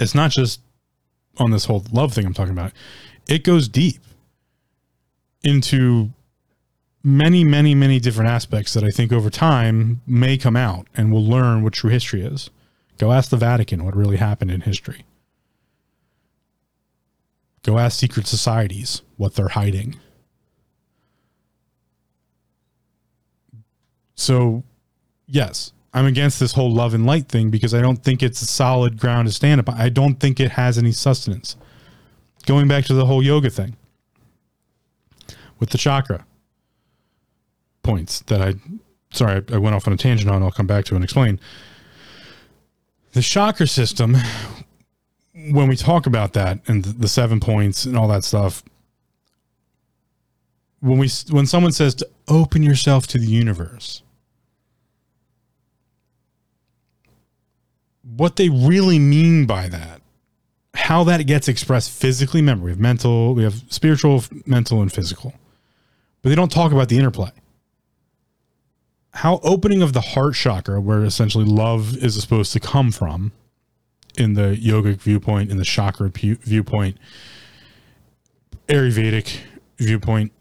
It's not just on this whole love thing I'm talking about, it goes deep into many, many, many different aspects that I think over time may come out and we'll learn what true history is. Go ask the Vatican what really happened in history. Go ask secret societies what they're hiding. So, yes, I'm against this whole love and light thing because I don't think it's a solid ground to stand upon. I don't think it has any sustenance. Going back to the whole yoga thing with the chakra points that I, sorry, I went off on a tangent on, I'll come back to and explain. The chakra system, when we talk about that and the seven points and all that stuff, when we when someone says to open yourself to the universe, what they really mean by that how that gets expressed physically. Remember, we have mental, we have spiritual, mental, and physical, but they don't talk about the interplay. How opening of the heart chakra, where essentially love is supposed to come from, in the yogic viewpoint, in the chakra pu- viewpoint, Ayurvedic viewpoint,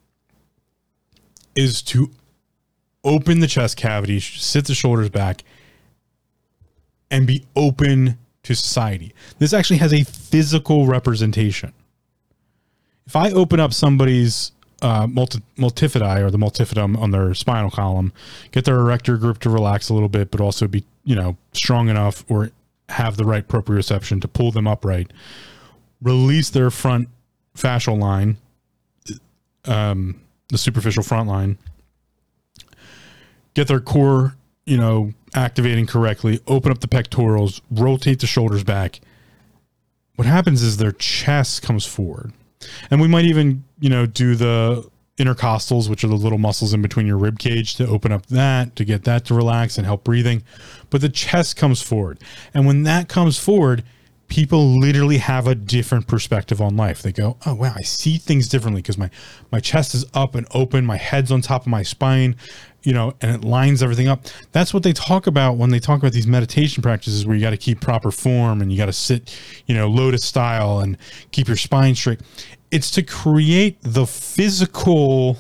is to open the chest cavity, sit the shoulders back, and be open to society. This actually has a physical representation. If I open up somebody's uh, multi- multifidi or the multifidum on their spinal column, get their erector group to relax a little bit, but also be you know strong enough or have the right proprioception to pull them upright, release their front fascial line, um, the superficial front line, get their core you know, activating correctly, open up the pectorals, rotate the shoulders back. What happens is their chest comes forward. And we might even, you know, do the intercostals, which are the little muscles in between your rib cage to open up that, to get that to relax and help breathing. But the chest comes forward. And when that comes forward, people literally have a different perspective on life. They go, "Oh wow, I see things differently because my my chest is up and open, my head's on top of my spine, you know, and it lines everything up." That's what they talk about when they talk about these meditation practices where you got to keep proper form and you got to sit, you know, lotus style and keep your spine straight. It's to create the physical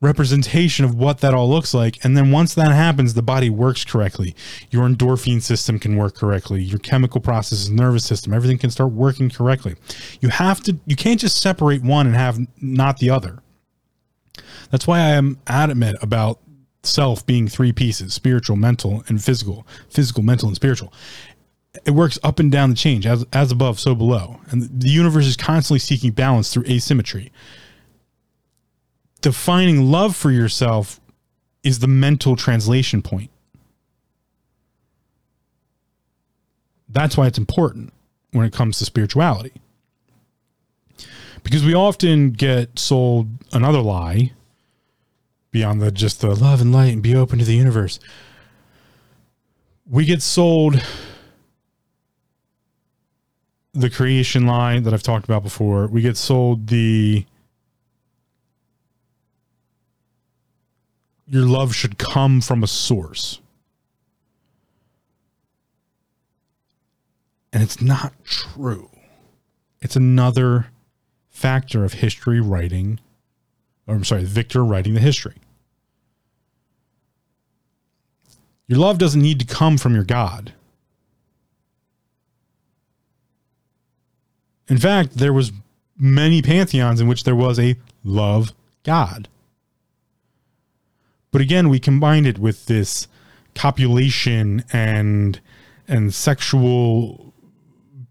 representation of what that all looks like. And then once that happens, the body works correctly. Your endorphin system can work correctly. Your chemical processes, nervous system, everything can start working correctly. You have to, you can't just separate one and have not the other. That's why I am adamant about self being three pieces spiritual, mental, and physical. Physical, mental, and spiritual. It works up and down the change, as, as above, so below. And the universe is constantly seeking balance through asymmetry defining love for yourself is the mental translation point. That's why it's important when it comes to spirituality. Because we often get sold another lie beyond the just the love and light and be open to the universe. We get sold the creation line that I've talked about before. We get sold the your love should come from a source. And it's not true. It's another factor of history writing, or I'm sorry, Victor writing the history. Your love doesn't need to come from your God. In fact, there was many pantheons in which there was a love God. But again, we combined it with this copulation and and sexual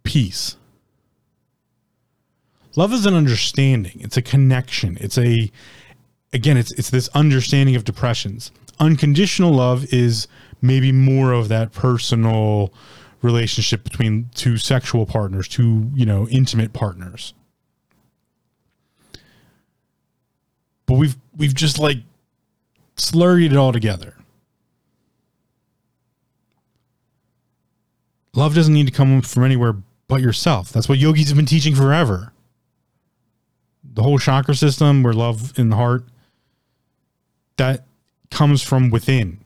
peace. Love is an understanding. It's a connection. It's a again, it's it's this understanding of depressions. Unconditional love is maybe more of that personal relationship between two sexual partners, two, you know, intimate partners. But we've we've just like slurried it all together. Love doesn't need to come from anywhere but yourself. That's what yogis have been teaching forever. The whole chakra system where love in the heart that comes from within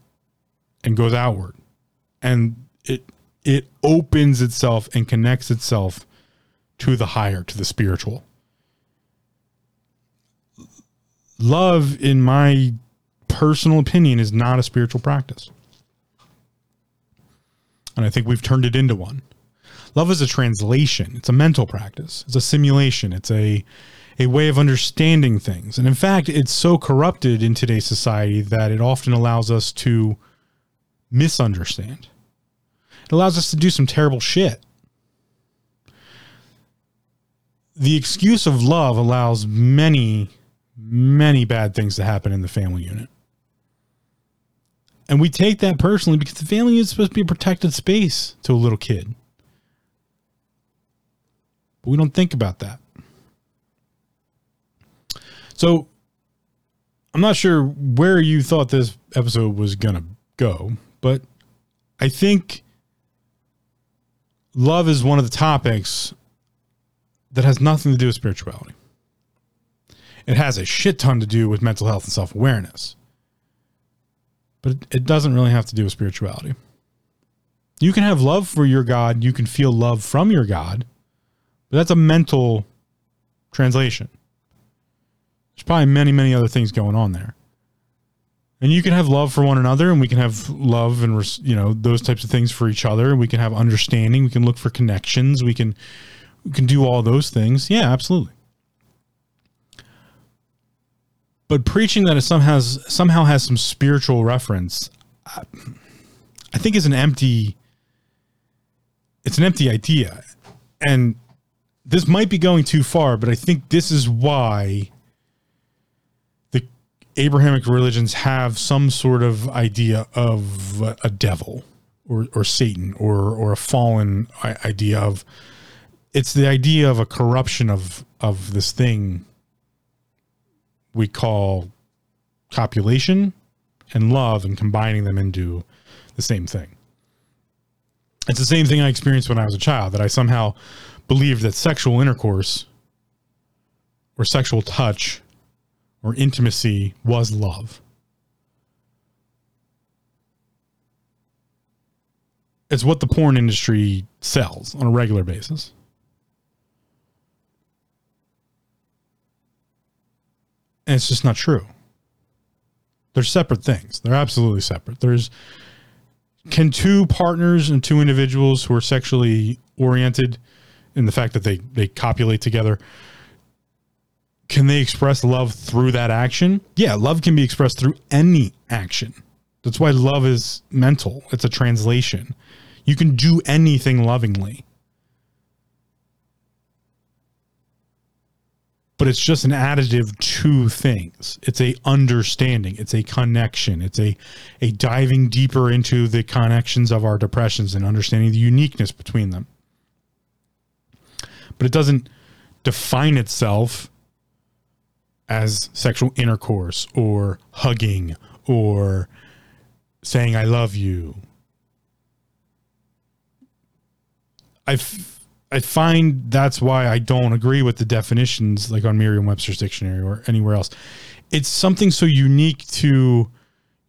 and goes outward. And it it opens itself and connects itself to the higher, to the spiritual. Love in my personal opinion, is not a spiritual practice. And I think we've turned it into one. Love is a translation, it's a mental practice, it's a simulation, it's a, a way of understanding things. And in fact, it's so corrupted in today's society that it often allows us to misunderstand. It allows us to do some terrible shit. The excuse of love allows many, many bad things to happen in the family unit. And we take that personally because the family is supposed to be a protected space to a little kid. But we don't think about that. So I'm not sure where you thought this episode was going to go, but I think love is one of the topics that has nothing to do with spirituality. It has a shit ton to do with mental health and self awareness. But it doesn't really have to do with spirituality. You can have love for your God, you can feel love from your God, but that's a mental translation. There's probably many, many other things going on there. And you can have love for one another, and we can have love and you know those types of things for each other. And we can have understanding. We can look for connections. We can we can do all those things. Yeah, absolutely. But preaching that it somehow has, somehow has some spiritual reference, I, I think is an empty. It's an empty idea, and this might be going too far. But I think this is why Abrahamic religions have some sort of idea of a devil or, or Satan or, or a fallen idea of it's the idea of a corruption of, of this thing we call copulation and love and combining them into the same thing. It's the same thing I experienced when I was a child that I somehow believed that sexual intercourse or sexual touch or intimacy was love. It's what the porn industry sells on a regular basis. And it's just not true. They're separate things. They're absolutely separate. There's can two partners and two individuals who are sexually oriented in the fact that they they copulate together can they express love through that action? Yeah, love can be expressed through any action. That's why love is mental. It's a translation. You can do anything lovingly. But it's just an additive to things. It's a understanding. It's a connection. It's a a diving deeper into the connections of our depressions and understanding the uniqueness between them. But it doesn't define itself as sexual intercourse or hugging or saying I love you. I, I find that's why I don't agree with the definitions like on Merriam-Webster's dictionary or anywhere else. It's something so unique to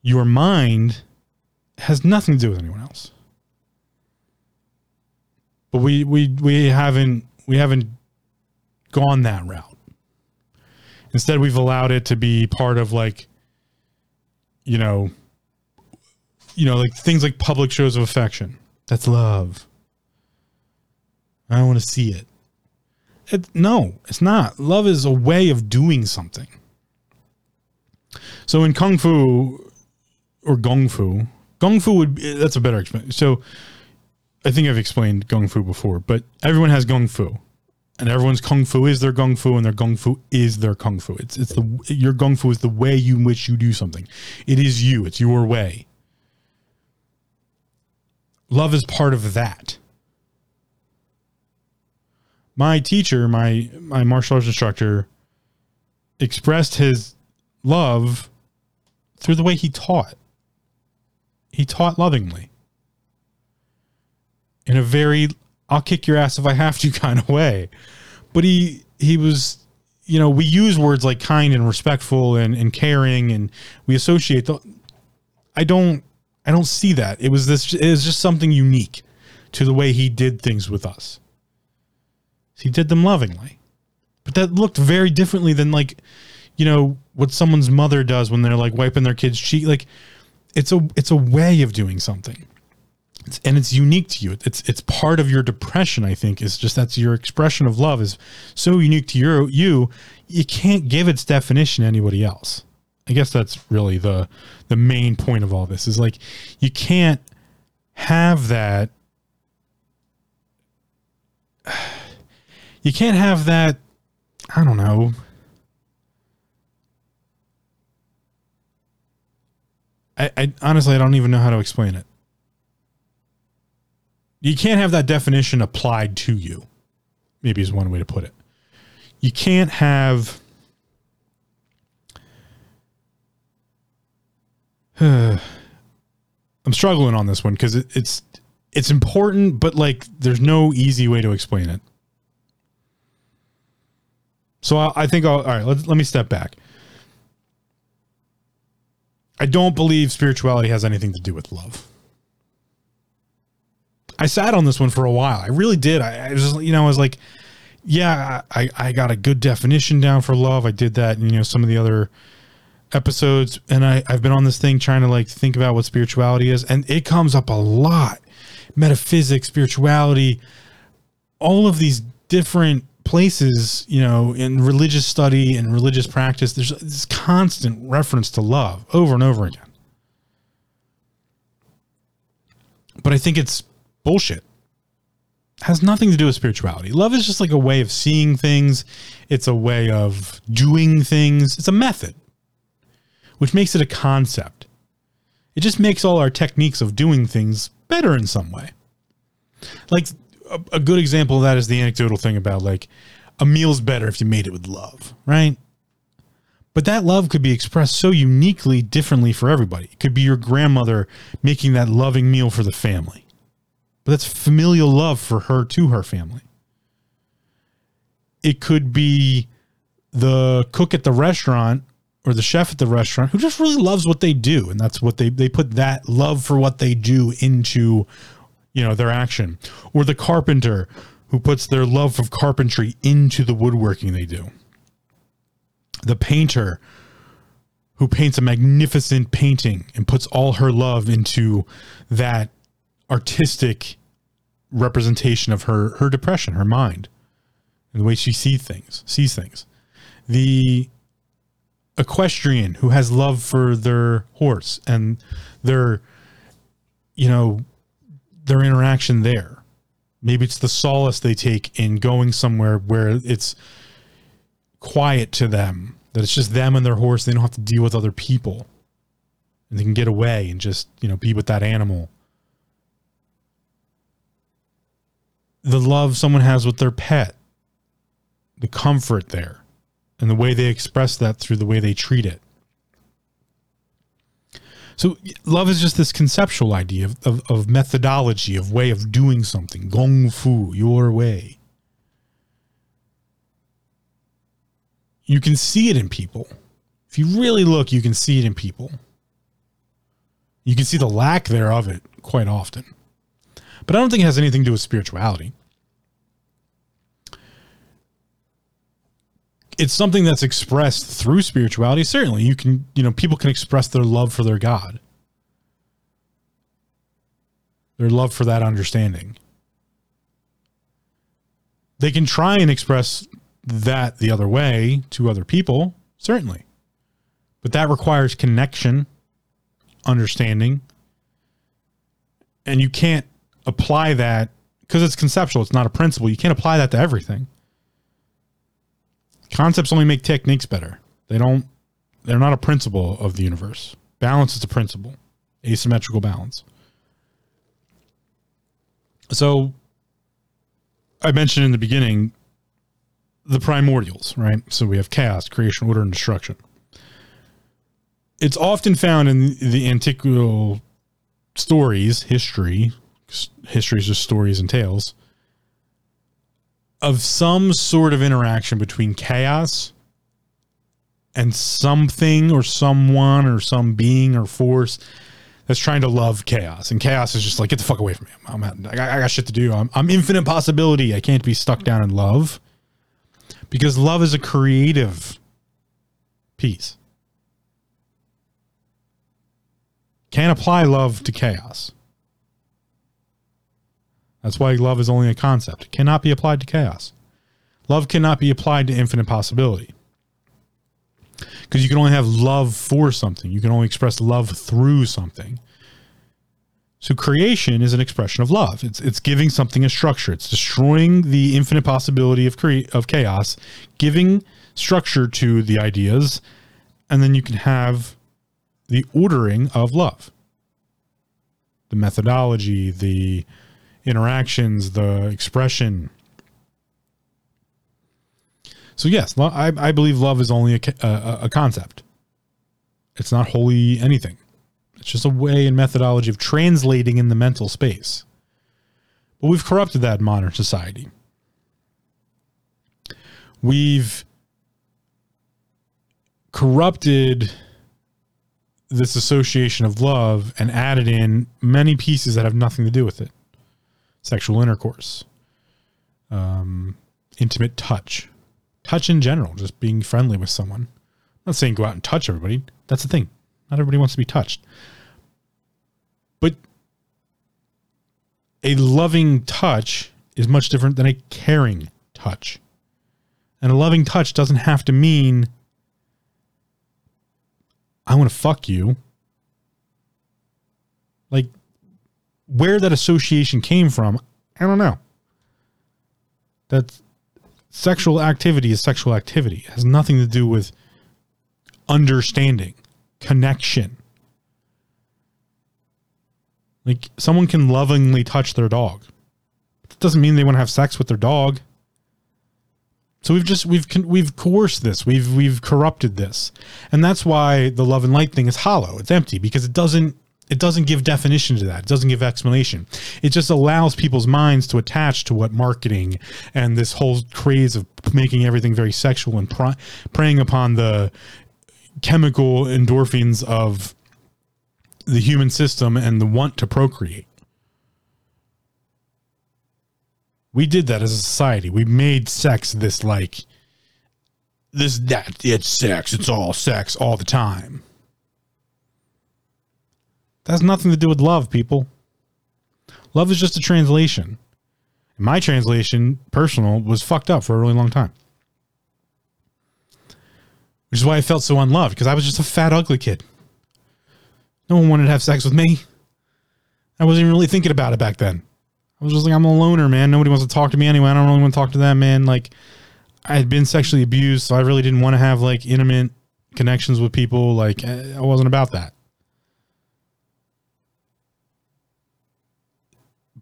your mind has nothing to do with anyone else. But we we we haven't we haven't gone that route. Instead, we've allowed it to be part of like, you know, you know, like things like public shows of affection. That's love. I don't want to see it. it. No, it's not. Love is a way of doing something. So in kung fu or gong fu, gong fu would be, that's a better explanation. So I think I've explained gong fu before, but everyone has gong fu and everyone's kung fu is their kung fu and their kung fu is their kung fu. It's it's the your kung fu is the way in which you do something. It is you. It's your way. Love is part of that. My teacher my my martial arts instructor expressed his love through the way he taught. He taught lovingly. In a very I'll kick your ass if I have to kind of way. But he he was you know, we use words like kind and respectful and, and caring and we associate the I don't I don't see that. It was this it was just something unique to the way he did things with us. He did them lovingly. But that looked very differently than like, you know, what someone's mother does when they're like wiping their kid's cheek. Like it's a it's a way of doing something. It's, and it's unique to you. It's it's part of your depression. I think is just that's your expression of love is so unique to your you. You can't give its definition to anybody else. I guess that's really the the main point of all this is like you can't have that. You can't have that. I don't know. I, I honestly I don't even know how to explain it you can't have that definition applied to you. Maybe is one way to put it. You can't have I'm struggling on this one because it, it's it's important, but like there's no easy way to explain it. So I, I think I'll, all right. Let, let me step back. I don't believe spirituality has anything to do with love. I sat on this one for a while. I really did. I, I was, you know, I was like, yeah, I, I got a good definition down for love. I did that, and you know, some of the other episodes, and I, I've been on this thing trying to like think about what spirituality is, and it comes up a lot. Metaphysics, spirituality, all of these different places, you know, in religious study and religious practice, there's this constant reference to love over and over again. But I think it's bullshit. Has nothing to do with spirituality. Love is just like a way of seeing things, it's a way of doing things, it's a method, which makes it a concept. It just makes all our techniques of doing things better in some way. Like a, a good example of that is the anecdotal thing about like a meal's better if you made it with love, right? But that love could be expressed so uniquely differently for everybody. It could be your grandmother making that loving meal for the family. But that's familial love for her to her family. It could be the cook at the restaurant or the chef at the restaurant who just really loves what they do. And that's what they they put that love for what they do into you know their action. Or the carpenter who puts their love of carpentry into the woodworking they do. The painter who paints a magnificent painting and puts all her love into that artistic representation of her her depression her mind and the way she sees things sees things the equestrian who has love for their horse and their you know their interaction there. Maybe it's the solace they take in going somewhere where it's quiet to them, that it's just them and their horse. They don't have to deal with other people and they can get away and just, you know, be with that animal. The love someone has with their pet, the comfort there, and the way they express that through the way they treat it. So love is just this conceptual idea of, of, of methodology, of way of doing something. Gong fu, your way. You can see it in people. If you really look, you can see it in people. You can see the lack there of it quite often. But I don't think it has anything to do with spirituality. it's something that's expressed through spirituality. Certainly, you can, you know, people can express their love for their God, their love for that understanding. They can try and express that the other way to other people, certainly. But that requires connection, understanding. And you can't apply that because it's conceptual, it's not a principle. You can't apply that to everything. Concepts only make techniques better. They don't they're not a principle of the universe. Balance is a principle. Asymmetrical balance. So I mentioned in the beginning the primordials, right? So we have chaos, creation, order, and destruction. It's often found in the antiqual stories, history, history is just stories and tales, of some sort of interaction between chaos and something or someone or some being or force that's trying to love chaos. And chaos is just like, get the fuck away from me. I'm, I'm I, got, I got shit to do. I'm, I'm infinite possibility. I can't be stuck down in love because love is a creative piece. Can't apply love to chaos. That's why love is only a concept. It cannot be applied to chaos. Love cannot be applied to infinite possibility. Because you can only have love for something. You can only express love through something. So creation is an expression of love. It's it's giving something a structure. It's destroying the infinite possibility of cre- of chaos, giving structure to the ideas, and then you can have the ordering of love. The methodology, the interactions, the expression. So yes, I, I believe love is only a, a, a concept. It's not wholly anything. It's just a way and methodology of translating in the mental space. But we've corrupted that in modern society. We've corrupted this association of love and added in many pieces that have nothing to do with it sexual intercourse um, intimate touch touch in general just being friendly with someone. I'm not saying go out and touch everybody. That's the thing. Not everybody wants to be touched. But a loving touch is much different than a caring touch. And a loving touch doesn't have to mean I want to fuck you. Like where that association came from, I don't know. That sexual activity is sexual activity. It has nothing to do with understanding, connection. Like someone can lovingly touch their dog. It doesn't mean they want to have sex with their dog. So we've just we've we've coerced this. We've we've corrupted this. And that's why the love and light thing is hollow. It's empty because it doesn't it doesn't give definition to that. It doesn't give explanation. It just allows people's minds to attach to what marketing and this whole craze of making everything very sexual and pr- preying upon the chemical endorphins of the human system and the want to procreate. We did that as a society. We made sex this like this that it's sex. It's all sex all the time. That has nothing to do with love, people. Love is just a translation. My translation, personal, was fucked up for a really long time. Which is why I felt so unloved, because I was just a fat, ugly kid. No one wanted to have sex with me. I wasn't even really thinking about it back then. I was just like, I'm a loner, man. Nobody wants to talk to me anyway. I don't really want to talk to them, man. Like, I had been sexually abused, so I really didn't want to have like intimate connections with people. Like, I wasn't about that.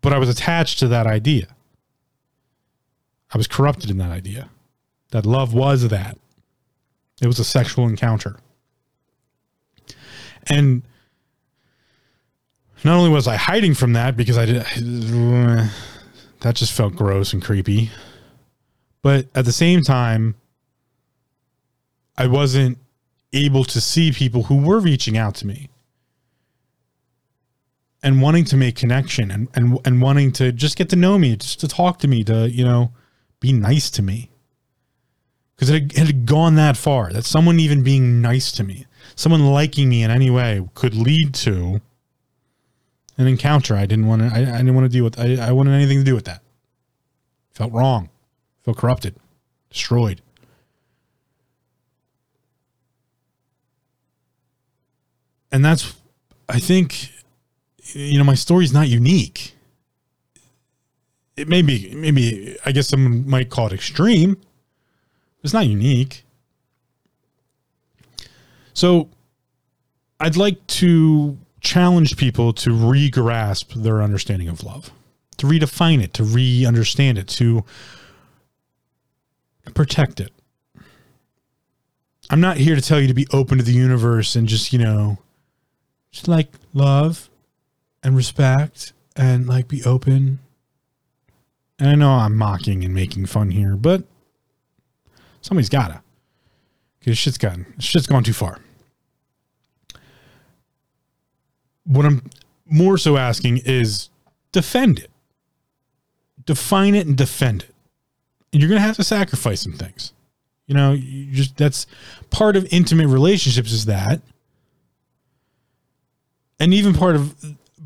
But I was attached to that idea. I was corrupted in that idea. That love was that. It was a sexual encounter. And not only was I hiding from that because I did that just felt gross and creepy, but at the same time, I wasn't able to see people who were reaching out to me and wanting to make connection and, and, and wanting to just get to know me, just to talk to me, to, you know, be nice to me. Because it, had gone that far that someone even being nice to me, someone liking me in any way could lead to an encounter. I didn't want to. I, I didn't want to deal with. I, I wanted anything to do with that. Felt wrong. Felt corrupted. Destroyed. And that's. I think. You know, my story's not unique. It may be. Maybe. I guess someone might call it extreme. It's not unique. So, I'd like to challenge people to re-grasp their understanding of love, to redefine it, to re-understand it, to protect it. I'm not here to tell you to be open to the universe and just, you know, just like love and respect and like be open. And I know I'm mocking and making fun here, but somebody's gotta. Because shit's gotten shit's gone too far. what I'm more so asking is defend it. Define it and defend it. And you're to have to sacrifice some things. You know, you just that's part of intimate relationships is that. And even part of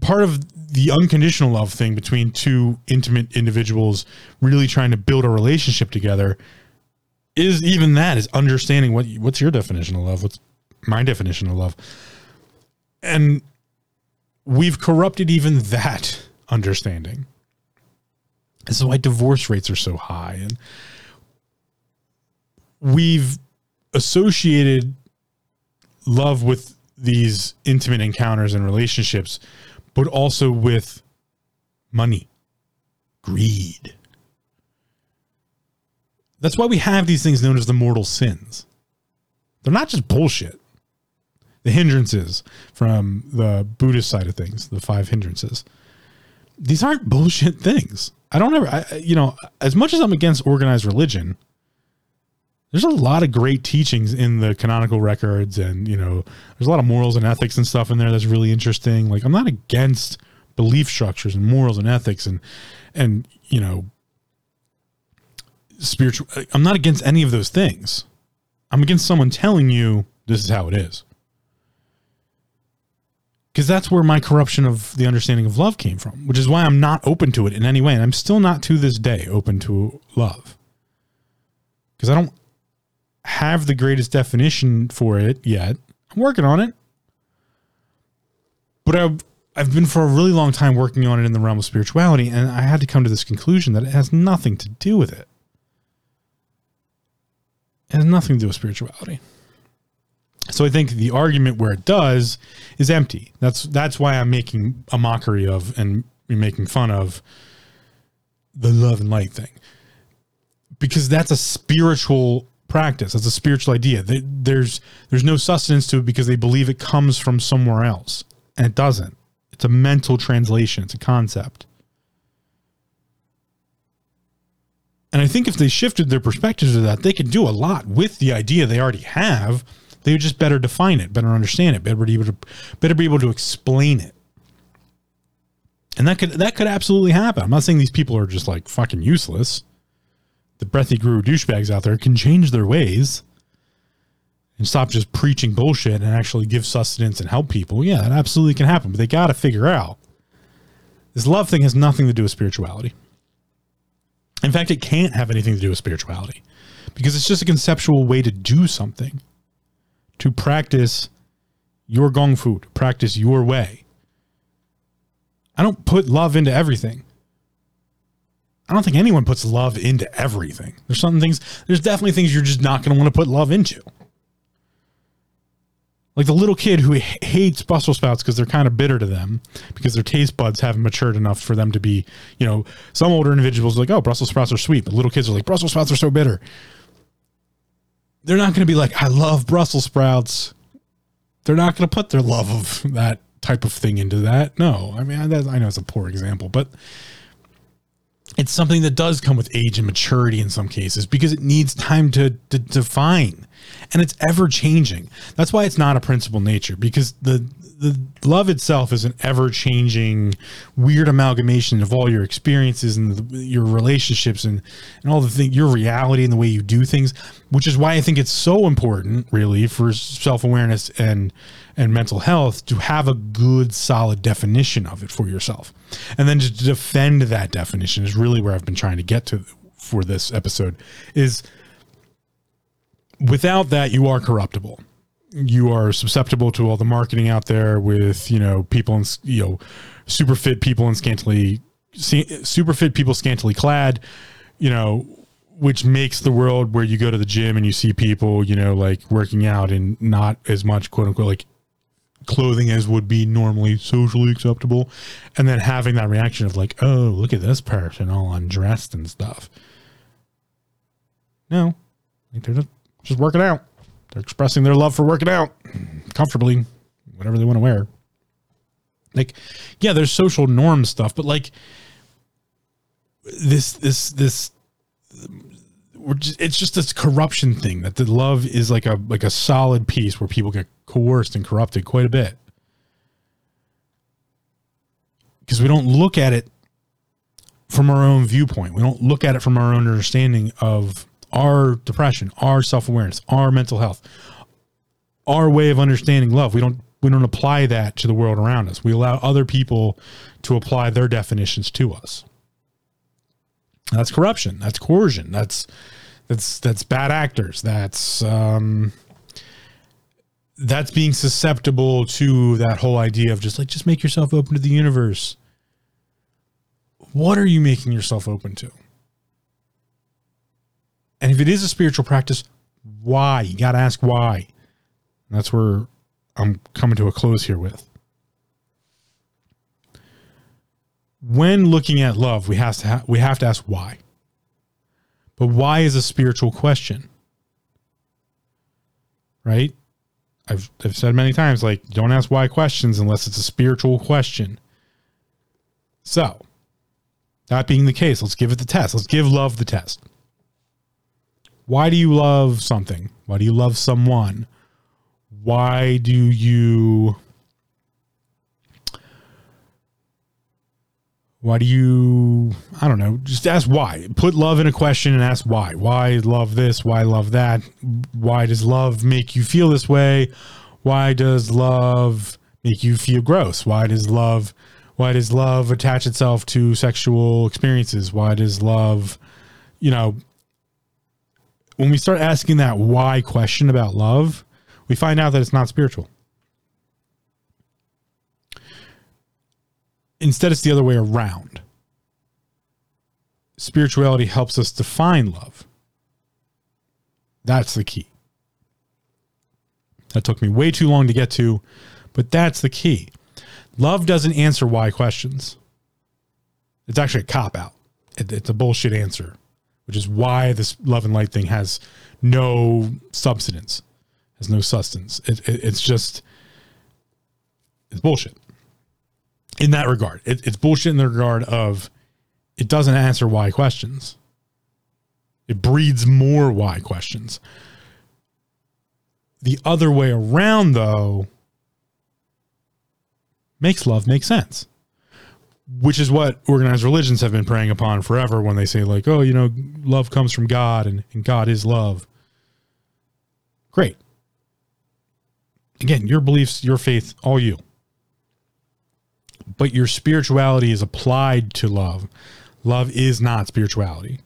part of the unconditional love thing between two intimate individuals really trying to build a relationship together is even that is understanding what what's your definition of love what's my definition of love and we've corrupted even that understanding. This is why divorce rates are so high. And we've associated love with these intimate encounters and relationships, but also with money, greed. That's why we have these things known as the mortal sins. They're not just bullshit the hindrances from the Buddhist side of things, the five hindrances. These aren't bullshit things. I don't ever, I, you know, as much as I'm against organized religion, there's a lot of great teachings in the canonical records and you know there's a lot of morals and ethics and stuff in there that's really interesting. Like i'm not against belief structures and morals and ethics and and you know spiritual i'm not against any of those things. I'm against someone telling you this is how it is. Because that's where my corruption of the understanding of love came from which is why i'm not open to it in any way. And i'm still not to this day open to love. Because i don't have the greatest definition for it yet i'm working on it but i've I've been for a really long time working on it in the realm of spirituality, and I had to come to this conclusion that it has nothing to do with it. It has nothing to do with spirituality. So I think the argument where it does is empty. That's that's why I'm making a mockery of and making fun of the love and light thing. Because that's a spiritual practice. That's a spiritual idea. There's there's no sustenance to it because they believe it comes from somewhere else, and it doesn't. It's a mental translation, it's a concept. And I think if they shifted their perspectives to that, they could do a lot with the idea they already have. They would just better define it, better understand it, better be able to better be able to explain it. And that could that could absolutely happen. I'm not saying these people are just like fucking useless. The breathy guru douchebags out there can change their ways and stop just preaching bullshit and actually give sustenance and help people, yeah, that absolutely can happen. But they got to figure out this love thing has nothing to do with spirituality. In fact, it can't have anything to do with spirituality because it's just a conceptual way to do something, to practice your gong fu, to practice your way. I don't put love into everything. I don't think anyone puts love into everything. There's some things, there's definitely things you're just not going to want to put love into. Like the little kid who hates Brussels sprouts because they're kind of bitter to them because their taste buds haven't matured enough for them to be, you know, some older individuals like, oh, Brussels sprouts are sweet, but little kids are like, Brussels sprouts are so bitter. They're not going to be like, I love Brussels sprouts. They're not going to put their love of that type of thing into that. No, I mean, I, I know it's a poor example, but it's something that does come with age and maturity in some cases because it needs time to, to define and it's ever changing. That's why it's not a principle nature because the the love itself is an ever changing weird amalgamation of all your experiences and the, your relationships and and all the thing your reality and the way you do things which is why I think it's so important really for self-awareness and and mental health to have a good solid definition of it for yourself and then to defend that definition is really where I've been trying to get to for this episode is without that, you are corruptible. You are susceptible to all the marketing out there with, you know, people and, you know, super fit people and scantily, super fit people scantily clad, you know, which makes the world where you go to the gym and you see people, you know, like working out and not as much quote unquote like clothing as would be normally socially acceptable. And then having that reaction of like, oh, look at this person all undressed and stuff. No, like they're just just working out. They're expressing their love for working out comfortably, whatever they want to wear. Like, yeah, there's social norm stuff, but like this, this, this, just, it's just this corruption thing that the love is like a like a solid piece where people get coerced and corrupted quite a bit because we don't look at it from our own viewpoint. We don't look at it from our own understanding of our depression, our self-awareness, our mental health, our way of understanding love. We don't we don't apply that to the world around us. We allow other people to apply their definitions to us. That's corruption. That's coercion. That's that's that's bad actors. That's um that's being susceptible to that whole idea of just like just make yourself open to the universe. What are you making yourself open to? And if it is a spiritual practice, why? You got to ask why. And that's where I'm coming to a close here with. When looking at love, we have to ha- we have to ask why. But why is a spiritual question? Right? I've I've said many times like don't ask why questions unless it's a spiritual question. So, that being the case, let's give it the test. Let's give love the test Why do you love something? Why do you love someone? Why do you Why do you I don't know, just ask why. Put love in a question and ask why. Why love this? Why love that? Why does love make you feel this way? Why does love make you feel gross? Why does love why does love attach itself to sexual experiences? Why does love, you know, when we start asking that why question about love, we find out that it's not spiritual. Instead, it's the other way around. Spirituality helps us define love. That's the key. That took me way too long to get to, but that's the key. Love doesn't answer why questions. It's actually a cop out. It, it's a bullshit answer, which is why this love and light thing has no substance, has no sustenance. It, it, it's just, it's bullshit in that regard. it's bullshit in the regard of it doesn't answer why questions. It breeds more why questions. The other way around, though, makes love make sense. Which is what organized religions have been preying upon forever when they say, like, oh, you know, love comes from God and, and God is love. Great. Again, your beliefs, your faith, all you. But your spirituality is applied to love. Love is not spirituality.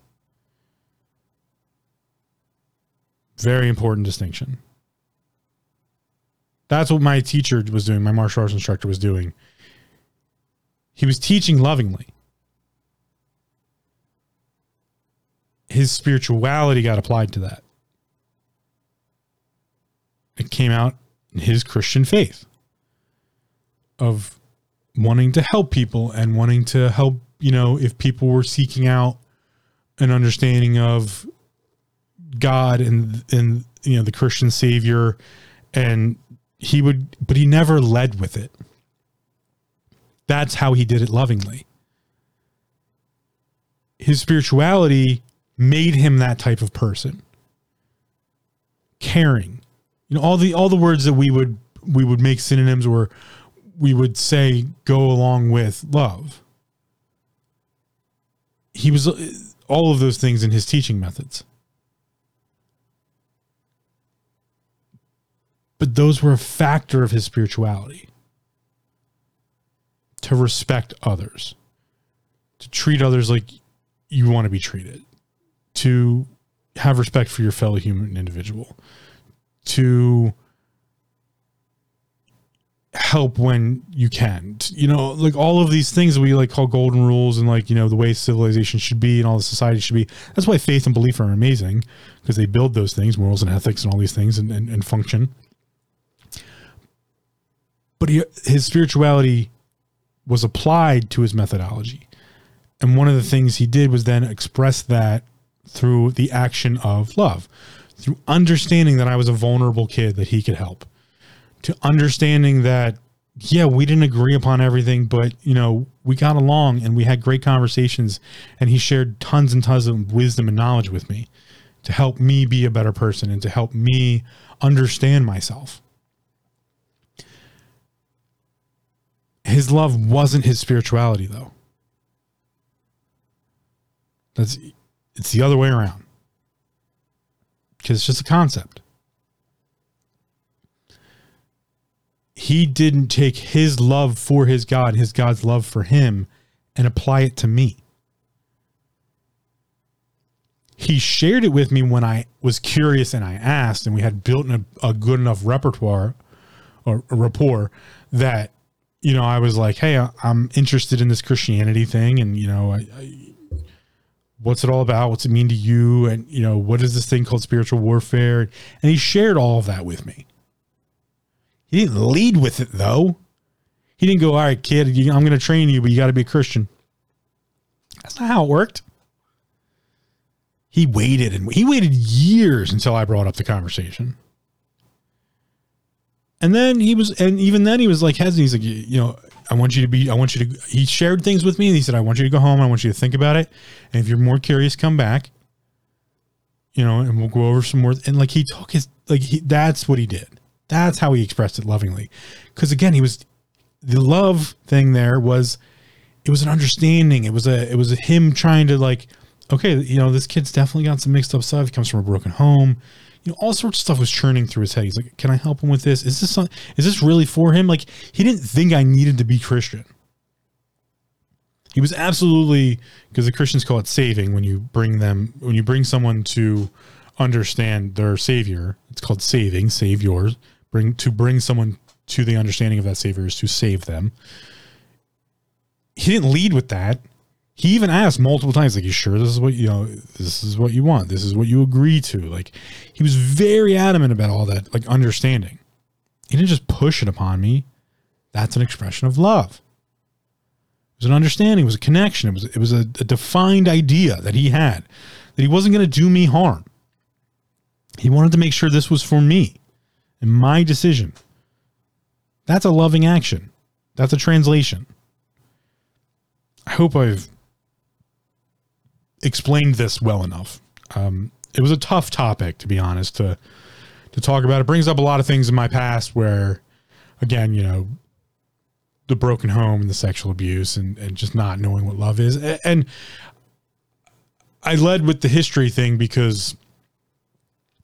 Very important distinction. That's what my teacher was doing, my martial arts instructor was doing. He was teaching lovingly. His spirituality got applied to that. It came out in his Christian faith of wanting to help people and wanting to help, you know, if people were seeking out an understanding of God and and you know the Christian savior and he would but he never led with it. That's how he did it lovingly. His spirituality made him that type of person. Caring. You know all the all the words that we would we would make synonyms or we would say go along with love. He was all of those things in his teaching methods. But those were a factor of his spirituality. To respect others, to treat others like you want to be treated, to have respect for your fellow human individual, to help when you can. You know like all of these things we like call golden rules and like you know the way civilization should be and all the society should be. That's why faith and belief are amazing because they build those things morals and ethics and all these things and, and, and function. But he, his spirituality was applied to his methodology. And one of the things he did was then express that through the action of love, through understanding that I was a vulnerable kid that he could help, to understanding that, yeah, we didn't agree upon everything, but, you know, we got along and we had great conversations. And he shared tons and tons of wisdom and knowledge with me to help me be a better person and to help me understand myself. his love wasn't his spirituality though. That's it's the other way around. Because it's just a concept. He didn't take his love for his God, his God's love for him, and apply it to me. He shared it with me when I was curious and I asked, and we had built a, a good enough repertoire or rapport that you know, I was like, hey, I'm interested in this Christianity thing, and you know, I, I, what's it all about? What's it mean to you? And you know, what is this thing called spiritual warfare? And he shared all of that with me. He didn't lead with it though. He didn't go, all right, kid, I'm going to train you, but you got to be a Christian. That's not how it worked. He waited and he waited years until I brought up the conversation. And then he was, and even then he was like hesitant. He's like, you know, I want you to be, I want you to, he shared things with me. And he said, I want you to go home. I want you to think about it. And if you're more curious, come back. you know, and we'll go over some more. And like he took his, like he, that's what he did. That's how he expressed it lovingly. Because again, he was, the love thing there was, it was an understanding. It was a, it was a him trying to like, okay, you know, this kid's definitely got some mixed up stuff. He comes from a broken home. You know, all sorts of stuff was churning through his head. He's like, can I help him with this? Is this, is this really for him? Like he didn't think I needed to be Christian. He was absolutely because the Christians call it saving when you bring them when you bring someone to understand their savior. It's called saving, save yours. Bring to bring someone to the understanding of that savior is to save them. He didn't lead with that. He even asked multiple times, like, "You sure this is what you know? This is what you want. This is what you agree to." Like, he was very adamant about all that, like understanding. He didn't just push it upon me. That's an expression of love. It was an understanding. It was a connection. It was it was a, a defined idea that he had that he wasn't going to do me harm. He wanted to make sure this was for me and my decision. That's a loving action. That's a translation. I hope I've explained this well enough. Um, it was a tough topic, to be honest, to to talk about. It brings up a lot of things in my past where, again, you know, the broken home and the sexual abuse and, and just not knowing what love is. And I led with the history thing because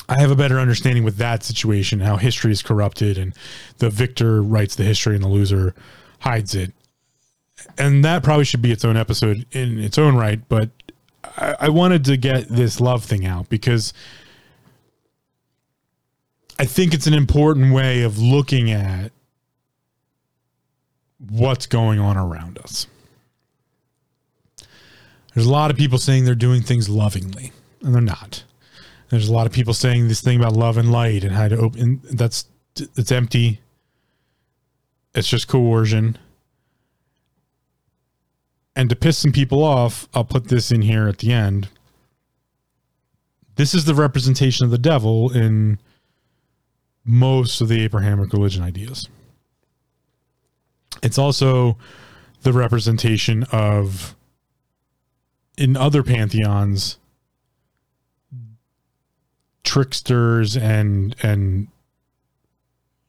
I have a better understanding with that situation, how history is corrupted and the victor writes the history and the loser hides it. And that probably should be its own episode in its own right. But I, I wanted to get this love thing out because I think it's an important way of looking at what's going on around us. There's a lot of people saying they're doing things lovingly, and they're not. There's a lot of people saying this thing about love and light and how to open. That's it's empty. It's just coercion. And to piss some people off, I'll put this in here at the end. This is the representation of the devil in most of the Abrahamic religion ideas. It's also the representation of in other pantheons tricksters and and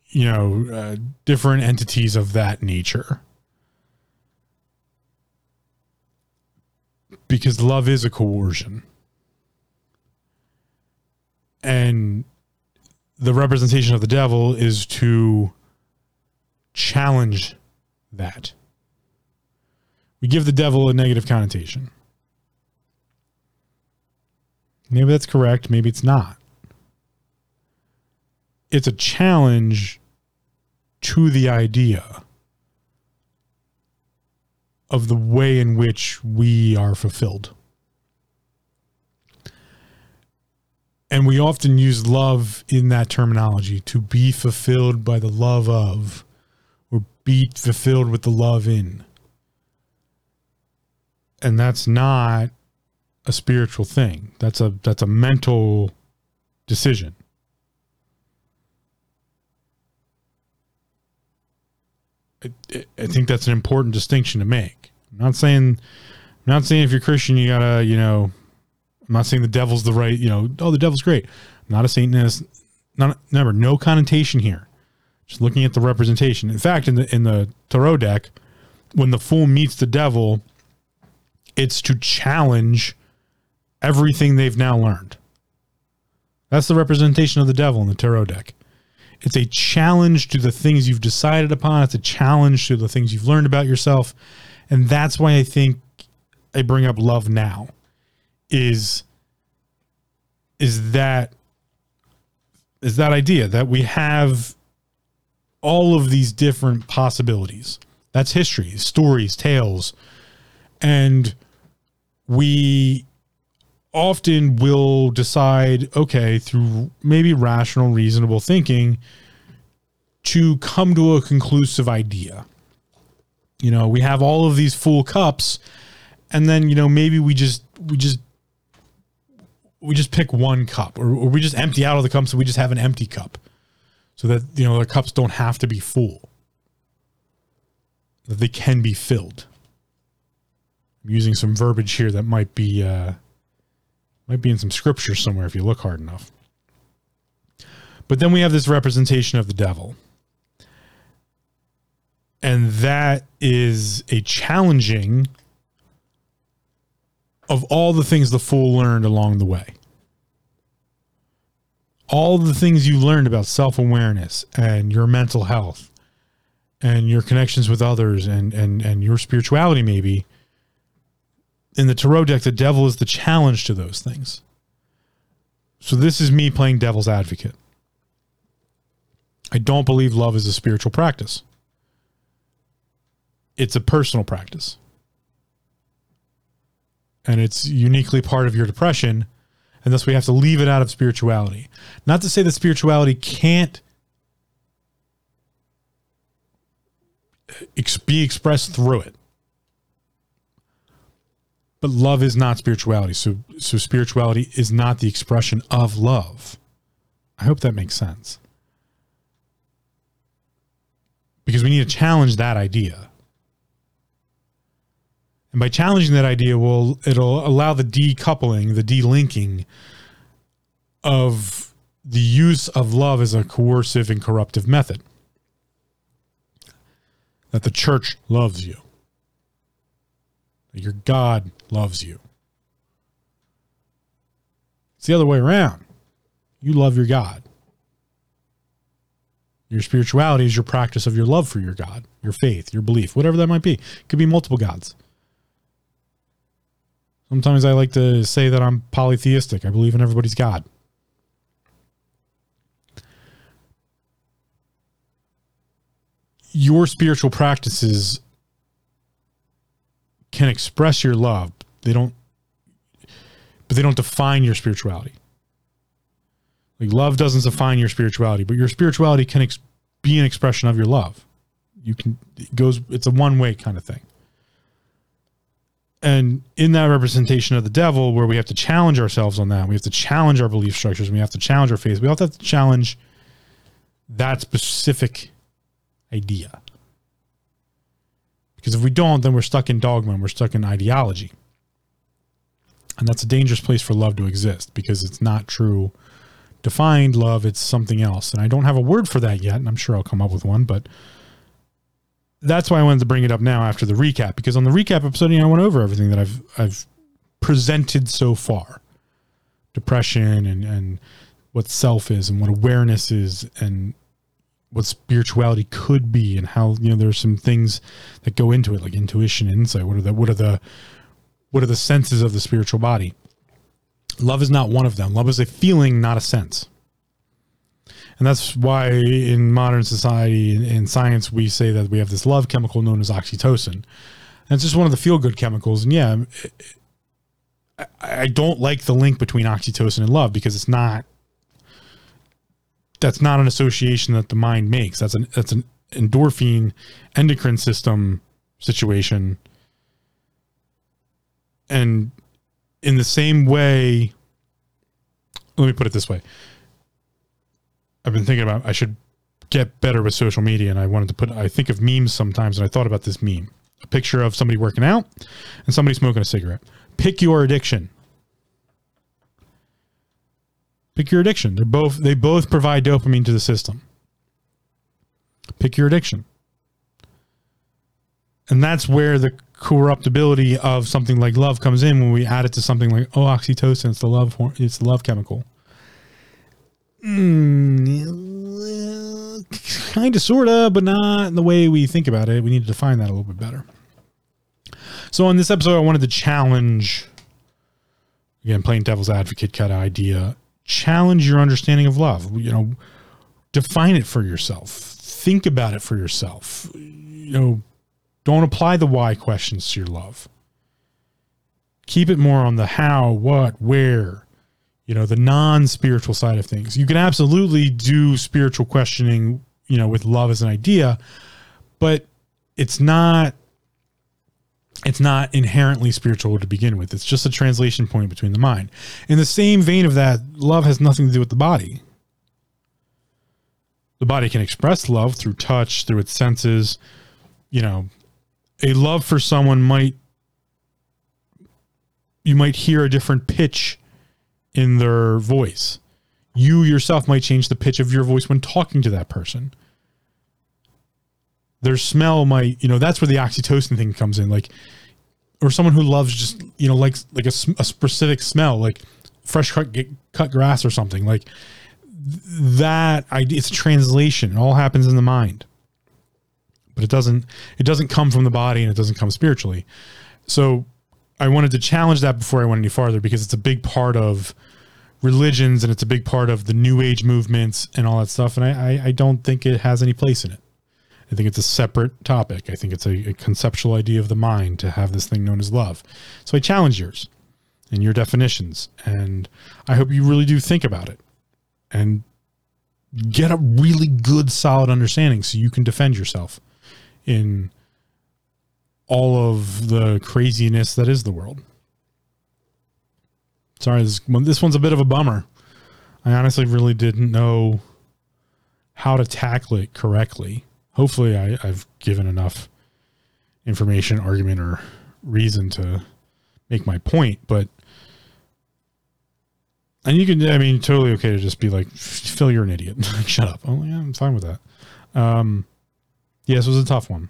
you know uh, different entities of that nature because love is a coercion and the representation of the devil is to challenge that. We give the devil a negative connotation. Maybe that's correct, maybe it's not. It's a challenge to the idea of the way in which we are fulfilled. And we often use love in that terminology to be fulfilled by the love of or be fulfilled with the love in. And that's not a spiritual thing. That's a that's a mental decision. I, think that's an important distinction to make. I'm not saying I'm not saying if you're Christian you gotta, you know, I'm not saying the devil's the right, you know, oh the devil's great. I'm not a Satanist. Not never, no connotation here. Just looking at the representation. In fact, in the in the tarot deck, when the fool meets the devil, it's to challenge everything they've now learned. That's the representation of the devil in the tarot deck. It's a challenge to the things you've decided upon. It's a challenge to the things you've learned about yourself. And that's why I think I bring up love now is is that is that idea that we have all of these different possibilities. That's history, stories, tales. And we often will decide, okay, through maybe rational, reasonable thinking, to come to a conclusive idea. You know, we have all of these full cups, and then, you know, maybe we just, we just, we just pick one cup or, or we just empty out of the cup so we just have an empty cup so that you know the cups don't have to be full that they can be filled i'm using some verbiage here that might be uh, Might be in some scripture somewhere if you look hard enough. But then we have this representation of the devil. And that is a challenging of all the things the fool learned along the way. All the things you learned about self awareness and your mental health and your connections with others and, and, and your spirituality, maybe. In the tarot deck, the devil is the challenge to those things. So, this is me playing devil's advocate. I don't believe love is a spiritual practice, it's a personal practice and it's uniquely part of your depression and thus we have to leave it out of spirituality not to say that spirituality can't be expressed through it but love is not spirituality so so spirituality is not the expression of love i hope that makes sense because we need to challenge that idea and by challenging that idea, will it'll allow the decoupling, the delinking of the use of love as a coercive and corruptive method. That the church loves you. Your God loves you. It's the other way around. You love your God. Your spirituality is your practice of your love for your God, your faith, your belief, whatever that might be. It could be multiple gods. Sometimes I like to say that I'm polytheistic. I believe in everybody's God. Your spiritual practices can express your love. They don't but they don't define your spirituality. Like love doesn't define your spirituality, but your spirituality can ex- be an expression of your love. You can it goes it's a one-way kind of thing and in that representation of the devil where we have to challenge ourselves on that we have to challenge our belief structures we have to challenge our faith we also have to challenge that specific idea because if we don't then we're stuck in dogma and we're stuck in ideology. And that's a dangerous place for love to exist because it's not true defined love it's something else. And i don't have a word for that yet and i'm sure i'll come up with one but that's why I wanted to bring it up now after the recap because on the recap episode, you know, I went over everything that I've I've presented so far, depression and and what self is and what awareness is and what spirituality could be and how you know there's some things that go into it like intuition insight what are the what are the what are the senses of the spiritual body love is not one of them love is a feeling not a sense and that's why in modern society in science we say that we have this love chemical known as oxytocin. And it's just one of the feel good chemicals. And yeah, I don't like the link between oxytocin and love because it's not that's not an association that the mind makes. That's an that's an endorphin endocrine system situation. And in the same way, let me put it this way. I've been thinking about I should get better with social media and I wanted to put I think of memes sometimes and I thought about this meme. A picture of somebody working out and somebody smoking a cigarette. Pick your addiction. Pick your addiction. They're both they both provide dopamine to the system. Pick your addiction. And that's where the corruptibility of something like love comes in when we add it to something like oh oxytocin it's the love it's the love chemical Mm, kind of, sort of, but not in the way we think about it. We need to define that a little bit better. So, in this episode, I wanted to challenge, again, playing devil's advocate kind of idea, challenge your understanding of love. You know, define it for yourself, think about it for yourself. You know, don't apply the why questions to your love. Keep it more on the how, what, where, you know the non-spiritual side of things you can absolutely do spiritual questioning you know with love as an idea but it's not it's not inherently spiritual to begin with it's just a translation point between the mind in the same vein of that love has nothing to do with the body the body can express love through touch through its senses you know a love for someone might you might hear a different pitch in their voice. You yourself might change the pitch of your voice when talking to that person. Their smell might, you know, that's where the oxytocin thing comes in. Like, or someone who loves just, you know, likes like a, a specific smell, like fresh cut, cut grass or something. Like that idea, it's a translation. It all happens in the mind but it doesn't it doesn't come from the body and it doesn't come spiritually. So I wanted to challenge that before I went any farther because it's a big part of religions and it's a big part of the new age movements and all that stuff. And I, I, I don't think it has any place in it. I think it's a separate topic. I think it's a, a, conceptual idea of the mind to have this thing known as love. So I challenge yours and your definitions. And I hope you really do think about it and get a really good, solid understanding so you can defend yourself in all of the craziness that is the world. Sorry, this, this one's a bit of a bummer. I honestly really didn't know how to tackle it correctly. Hopefully, I, I've given enough information, argument, or reason to make my point. But and you can, I mean, totally okay to just be like, Phil, you're an idiot. Shut up. Oh, yeah, I'm fine with that. Um, yes, it was a tough one.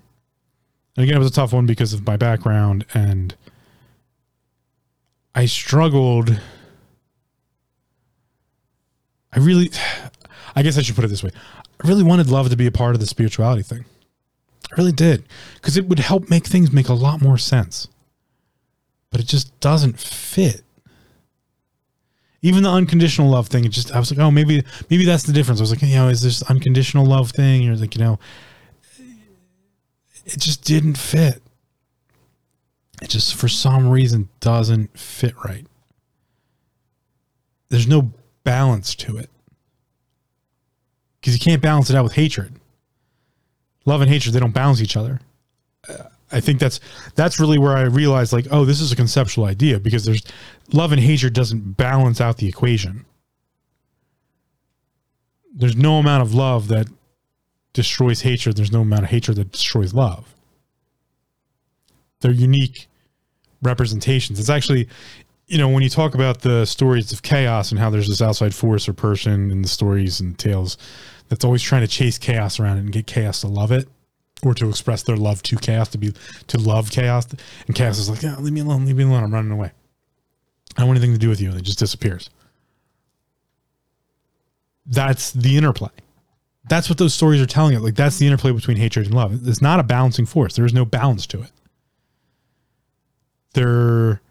And again, it was a tough one because of my background and I struggled. I really, I guess I should put it this way. I really wanted love to be a part of the spirituality thing. I really did because it would help make things make a lot more sense. But it just doesn't fit. Even the unconditional love thing, it just I was like, oh, maybe maybe that's the difference. I was like, you know, is this unconditional love thing? You're like, you know, it just didn't fit. It just for some reason doesn't fit right. There's no balance to it. Because you can't balance it out with hatred. Love and hatred, they don't balance each other. I think that's that's really where I realized like, oh, this is a conceptual idea because there's love and hatred doesn't balance out the equation. There's no amount of love that destroys hatred, there's no amount of hatred that destroys love. They're unique representations. It's actually, you know, when you talk about the stories of chaos and how there's this outside force or person in the stories and tales that's always trying to chase chaos around it and get chaos to love it or to express their love to chaos, to be to love chaos. And chaos is like, yeah, leave me alone, leave me alone. I'm running away. I don't want anything to do with you. And it just disappears. That's the interplay that's what those stories are telling it. Like that's the interplay between hatred and love. It's not a balancing force. There is no balance to it. They're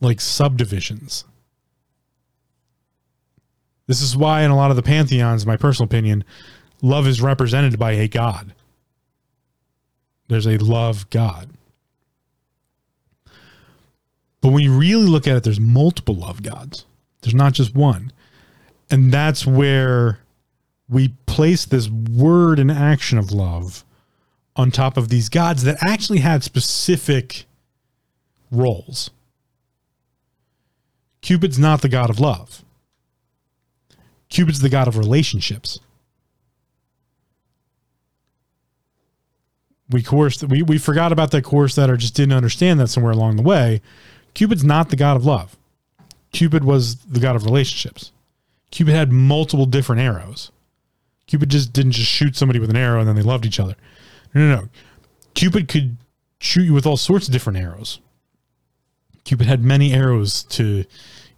like subdivisions. This is why in a lot of the pantheons, my personal opinion, love is represented by a god. There's a love god. But when you really look at it, there's multiple love gods. There's not just one. And that's where we place this word and action of love on top of these gods that actually had specific roles. Cupid's not the god of love. Cupid's the god of relationships. We course we, we forgot about that course that or just didn't understand that somewhere along the way. Cupid's not the god of love. Cupid was the god of relationships. Cupid had multiple different arrows. Cupid just didn't just shoot somebody with an arrow and then they loved each other. No, no, no. Cupid could shoot you with all sorts of different arrows. Cupid had many arrows to,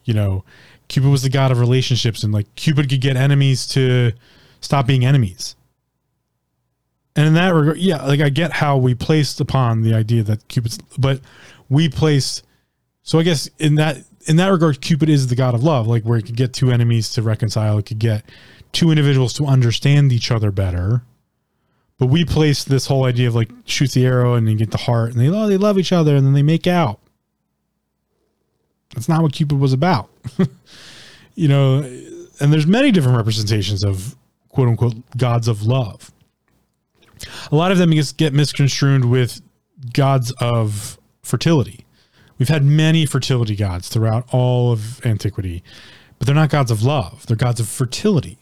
you know, Cupid was the god of relationships and like Cupid could get enemies to stop being enemies. And in that regard, yeah, like I get how we placed upon the idea that Cupid's, but we placed, so I guess in that, in that regard, Cupid is the god of love, like where it could get two enemies to reconcile, it could get two individuals to understand each other better. But we place this whole idea of like shoots the arrow and you get the heart and they oh they love each other and then they make out. That's not what Cupid was about. you know, and there's many different representations of quote unquote gods of love. A lot of them get misconstrued with gods of fertility. We've had many fertility gods throughout all of antiquity, but they're not gods of love. They're gods of fertility.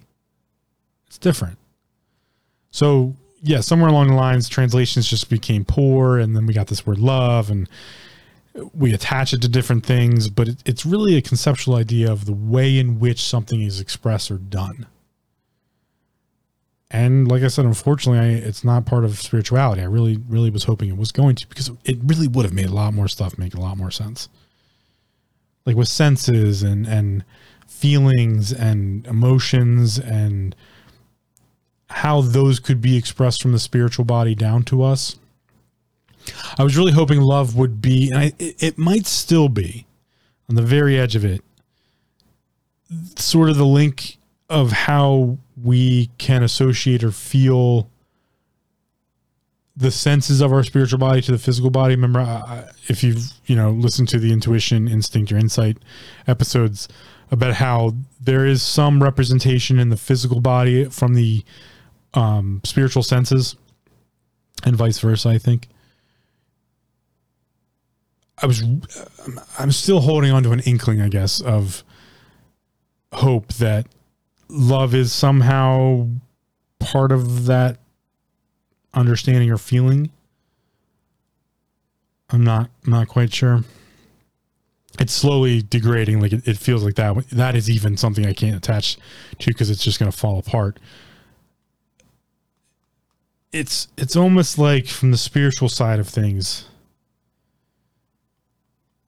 It's different. So yeah, somewhere along the lines, translations just became poor, and then we got this word love, and we attach it to different things, but it, it's really a conceptual idea of the way in which something is expressed or done. And like I said, unfortunately, I, it's not part of spirituality. I really, really was hoping it was going to because it really would have made a lot more stuff make a lot more sense. Like with senses and and feelings and emotions and how those could be expressed from the spiritual body down to us. I was really hoping love would be, and I, it, might still be on the very edge of it, sort of the link of how we can associate or feel the senses of our spiritual body to the physical body. Remember, uh, if you've you know listened to the intuition, instinct, or insight episodes about how there is some representation in the physical body from the um, spiritual senses, and vice versa. I think. I was, I'm still holding on to an inkling, I guess, of hope that love is somehow part of that understanding or feeling. I'm not I'm not quite sure. It's slowly degrading. Like it, it feels like that. That is even something I can't attach to because it's just going to fall apart. It's it's almost like from the spiritual side of things.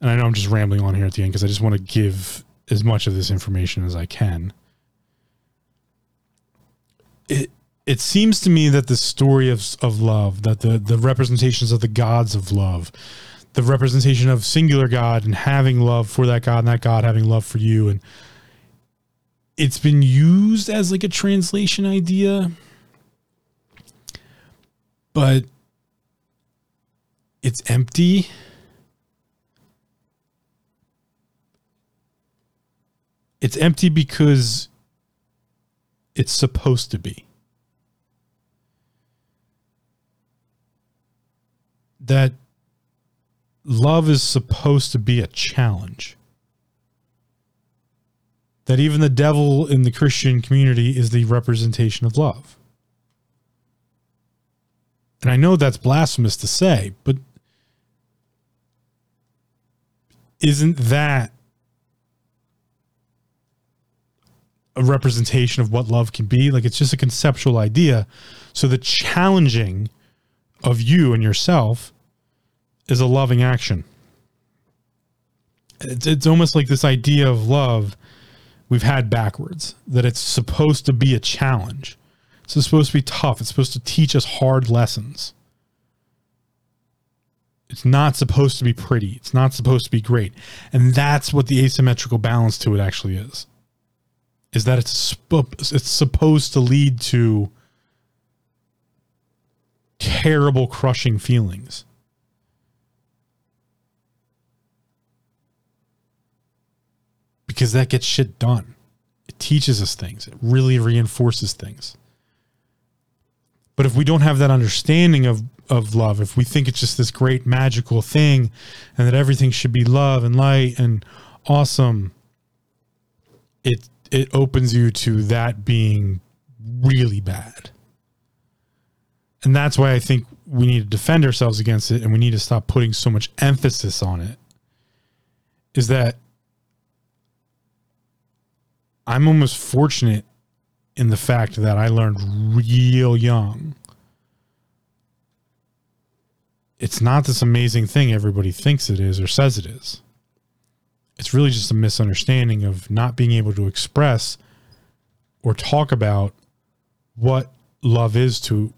And I know I'm just rambling on here at the end because I just want to give as much of this information as I can. It it seems to me that the story of of love, that the the representations of the gods of love, the representation of singular God and having love for that God and that God having love for you and it's been used as like a translation idea. But it's empty it's empty because it's supposed to be. That love is supposed to be a challenge. That even the devil in the Christian community is the representation of love. And I know that's blasphemous to say, but isn't that a representation of what love can be. Like it's just a conceptual idea. So the challenging of you and yourself is a loving action. It's, it's almost like this idea of love we've had backwards that it's supposed to be a challenge. It's supposed to be tough. It's supposed to teach us hard lessons. It's not supposed to be pretty. It's not supposed to be great. And that's what the asymmetrical balance to it actually is is that it's sp- it's supposed to lead to terrible crushing feelings. Because that gets shit done. It teaches us things. It really reinforces things. But if we don't have that understanding of of love, if we think it's just this great magical thing and that everything should be love and light and awesome, it it opens you to that being really bad. And that's why I think we need to defend ourselves against it and we need to stop putting so much emphasis on it. Is that I'm almost fortunate in the fact that I learned real young. It's not this amazing thing everybody thinks it is or says it is it's really just a misunderstanding of not being able to express or talk about what love is to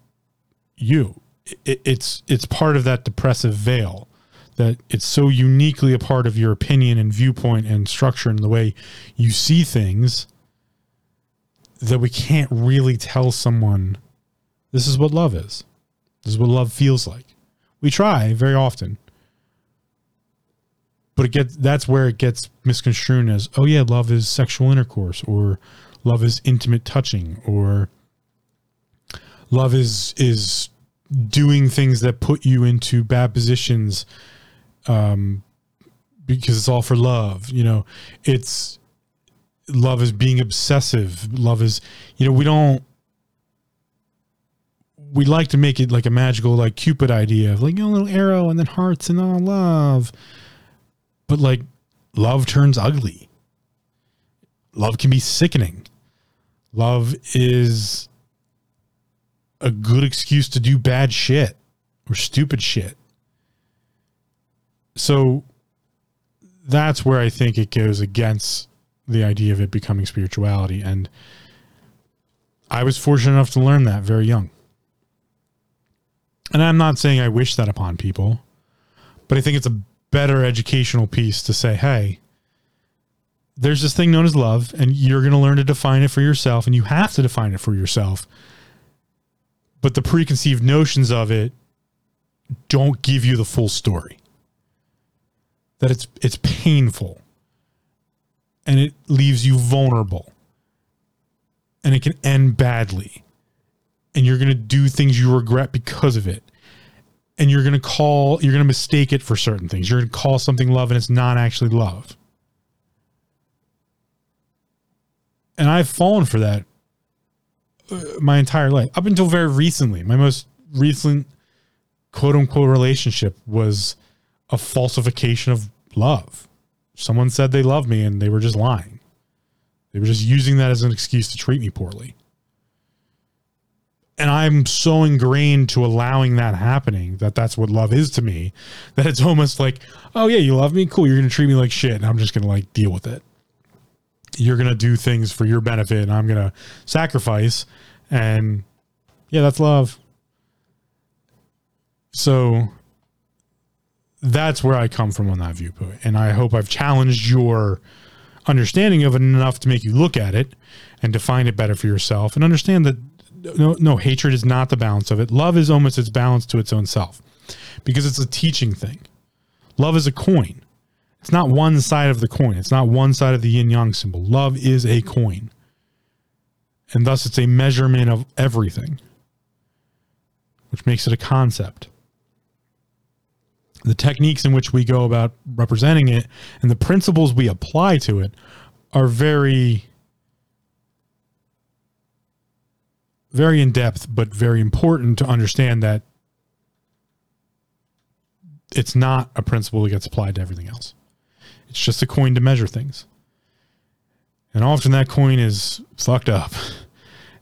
you. It, it's it's part of that depressive veil that it's so uniquely a part of your opinion and viewpoint and structure and the way you see things that we can't really tell someone this is what love is. This is what love feels like. We try very often but it gets that's where it gets misconstrued as oh yeah love is sexual intercourse or love is intimate touching or love is is doing things that put you into bad positions um because it's all for love you know. It's love is being obsessive. Love is you know we don't we like to make it like a magical like cupid idea of like a little arrow and then hearts and all love But like love turns ugly. Love can be sickening. Love is a good excuse to do bad shit or stupid shit. So that's where I think it goes against the idea of it becoming spirituality. And I was fortunate enough to learn that very young. And I'm not saying I wish that upon people, but I think it's a better educational piece to say, hey, there's this thing known as love, and you're going to learn to define it for yourself, and you have to define it for yourself. But the preconceived notions of it don't give you the full story. That it's it's painful and it leaves you vulnerable. And it can end badly. And you're going to do things you regret because of it and you're going to call you're going to mistake it for certain things. You're going to call something love and it's not actually love. And i've fallen for that uh, my entire life. Up until very recently my most recent quote unquote relationship was a falsification of love. Someone said they loved me and they were just lying. They were just using that as an excuse to treat me poorly and I'm so ingrained to allowing that happening that that's what love is to me that it's almost like, oh yeah, you love me, cool. You're gonna treat me like shit, and I'm just gonna like deal with it. You're gonna do things for your benefit, and I'm gonna sacrifice, and yeah, that's love. So that's where I come from on that viewpoint, and I hope I've challenged your understanding of it enough to make you look at it and define it better for yourself and understand that no, no, hatred is not the balance of it. Love is almost its balance to its own self because it's a teaching thing. Love is a coin. It's not one side of the coin. It's not one side of the yin yang symbol. Love is a coin. And thus it's a measurement of everything, which makes it a concept. The techniques in which we go about representing it and the principles we apply to it are very very in depth, but very important to understand that it's not a principle that gets applied to everything else. It's just a coin to measure things. And often that coin is fucked up.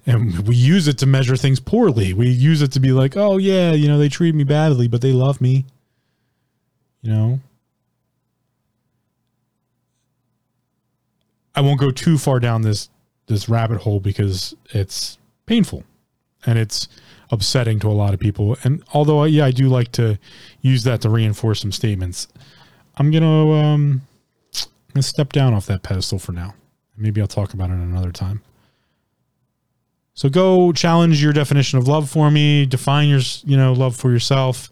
And we use it to measure things poorly. We use it to be like, oh, yeah, you know, they treat me badly, but they love me. You know? I won't go too far down this this rabbit hole because it's painful and it's upsetting to a lot of people. And although, yeah, I do like to use that to reinforce some statements, I'm to um, I'm gonna step down off that pedestal for now. Maybe I'll talk about it another time. So go challenge your definition of love for me. Define your, you know, love for yourself.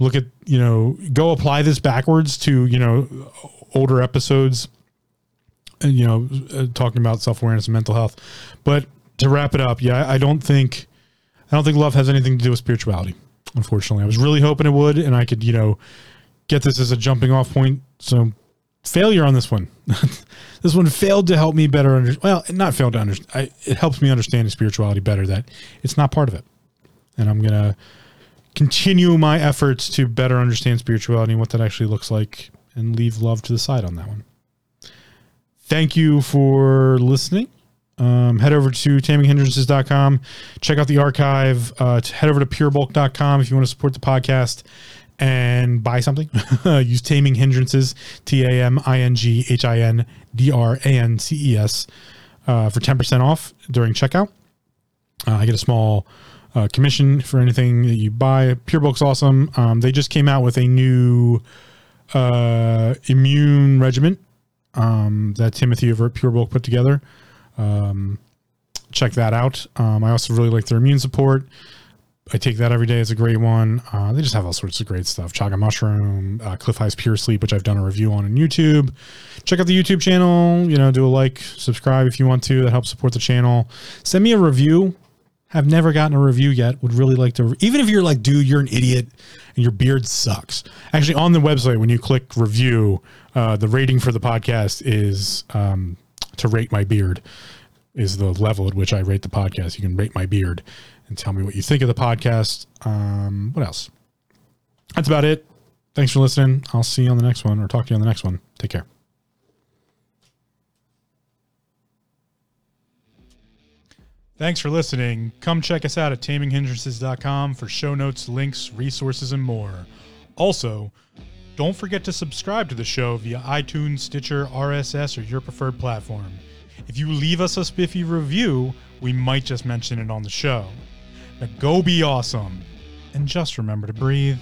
Look at, you know, go apply this backwards to, you know, older episodes, and you know, uh, talking about self awareness and mental health. But to wrap it up, yeah, I don't think I don't think love has anything to do with spirituality. Unfortunately, I was really hoping it would, and I could, you know, get this as a jumping off point. So, failure on this one. this one failed to help me better understand. Well, not failed to understand. It helps me understand spirituality better. That it's not part of it, and I'm gonna continue my efforts to better understand spirituality and what that actually looks like, and leave love to the side on that one. Thank you for listening um, head over to taminghindrances.com. Check out the archive. Uh, head over to purebulk.com if you want to support the podcast and buy something. Use Taming Hindrances, T A M I N G H I N D R A N C E S, uh, for 10% off during checkout. Uh, I get a small uh, commission for anything that you buy. PureBulk's awesome. Um, they just came out with a new uh, immune regimen um, that Timothy over at PureBulk put together. Um, check that out. Um, I also really like their immune support. I take that every day. It's a great one. Uh, they just have all sorts of great stuff. Chaga mushroom, uh, Cliff High's Pure Sleep, which I've done a review on on YouTube. Check out the YouTube channel. You know, do a like, subscribe if you want to. That helps support the channel. Send me a review. Have never gotten a review yet. Would really like to. Even if you're like, dude, you're an idiot and your beard sucks. Actually, on the website, when you click review, uh, the rating for the podcast is um, to rate my beard is the level at which I rate the podcast. You can rate my beard and tell me what you think of the podcast. Um, what else? That's about it. Thanks for listening. I'll see you on the next one or talk to you on the next one. Take care. Thanks for listening. Come check us out at taminghindrances.com for show notes, links, resources, and more. Also, don't forget to subscribe to the show via iTunes, Stitcher, RSS, or your preferred platform. If you leave us a spiffy review, we might just mention it on the show. Now go be awesome, and just remember to breathe.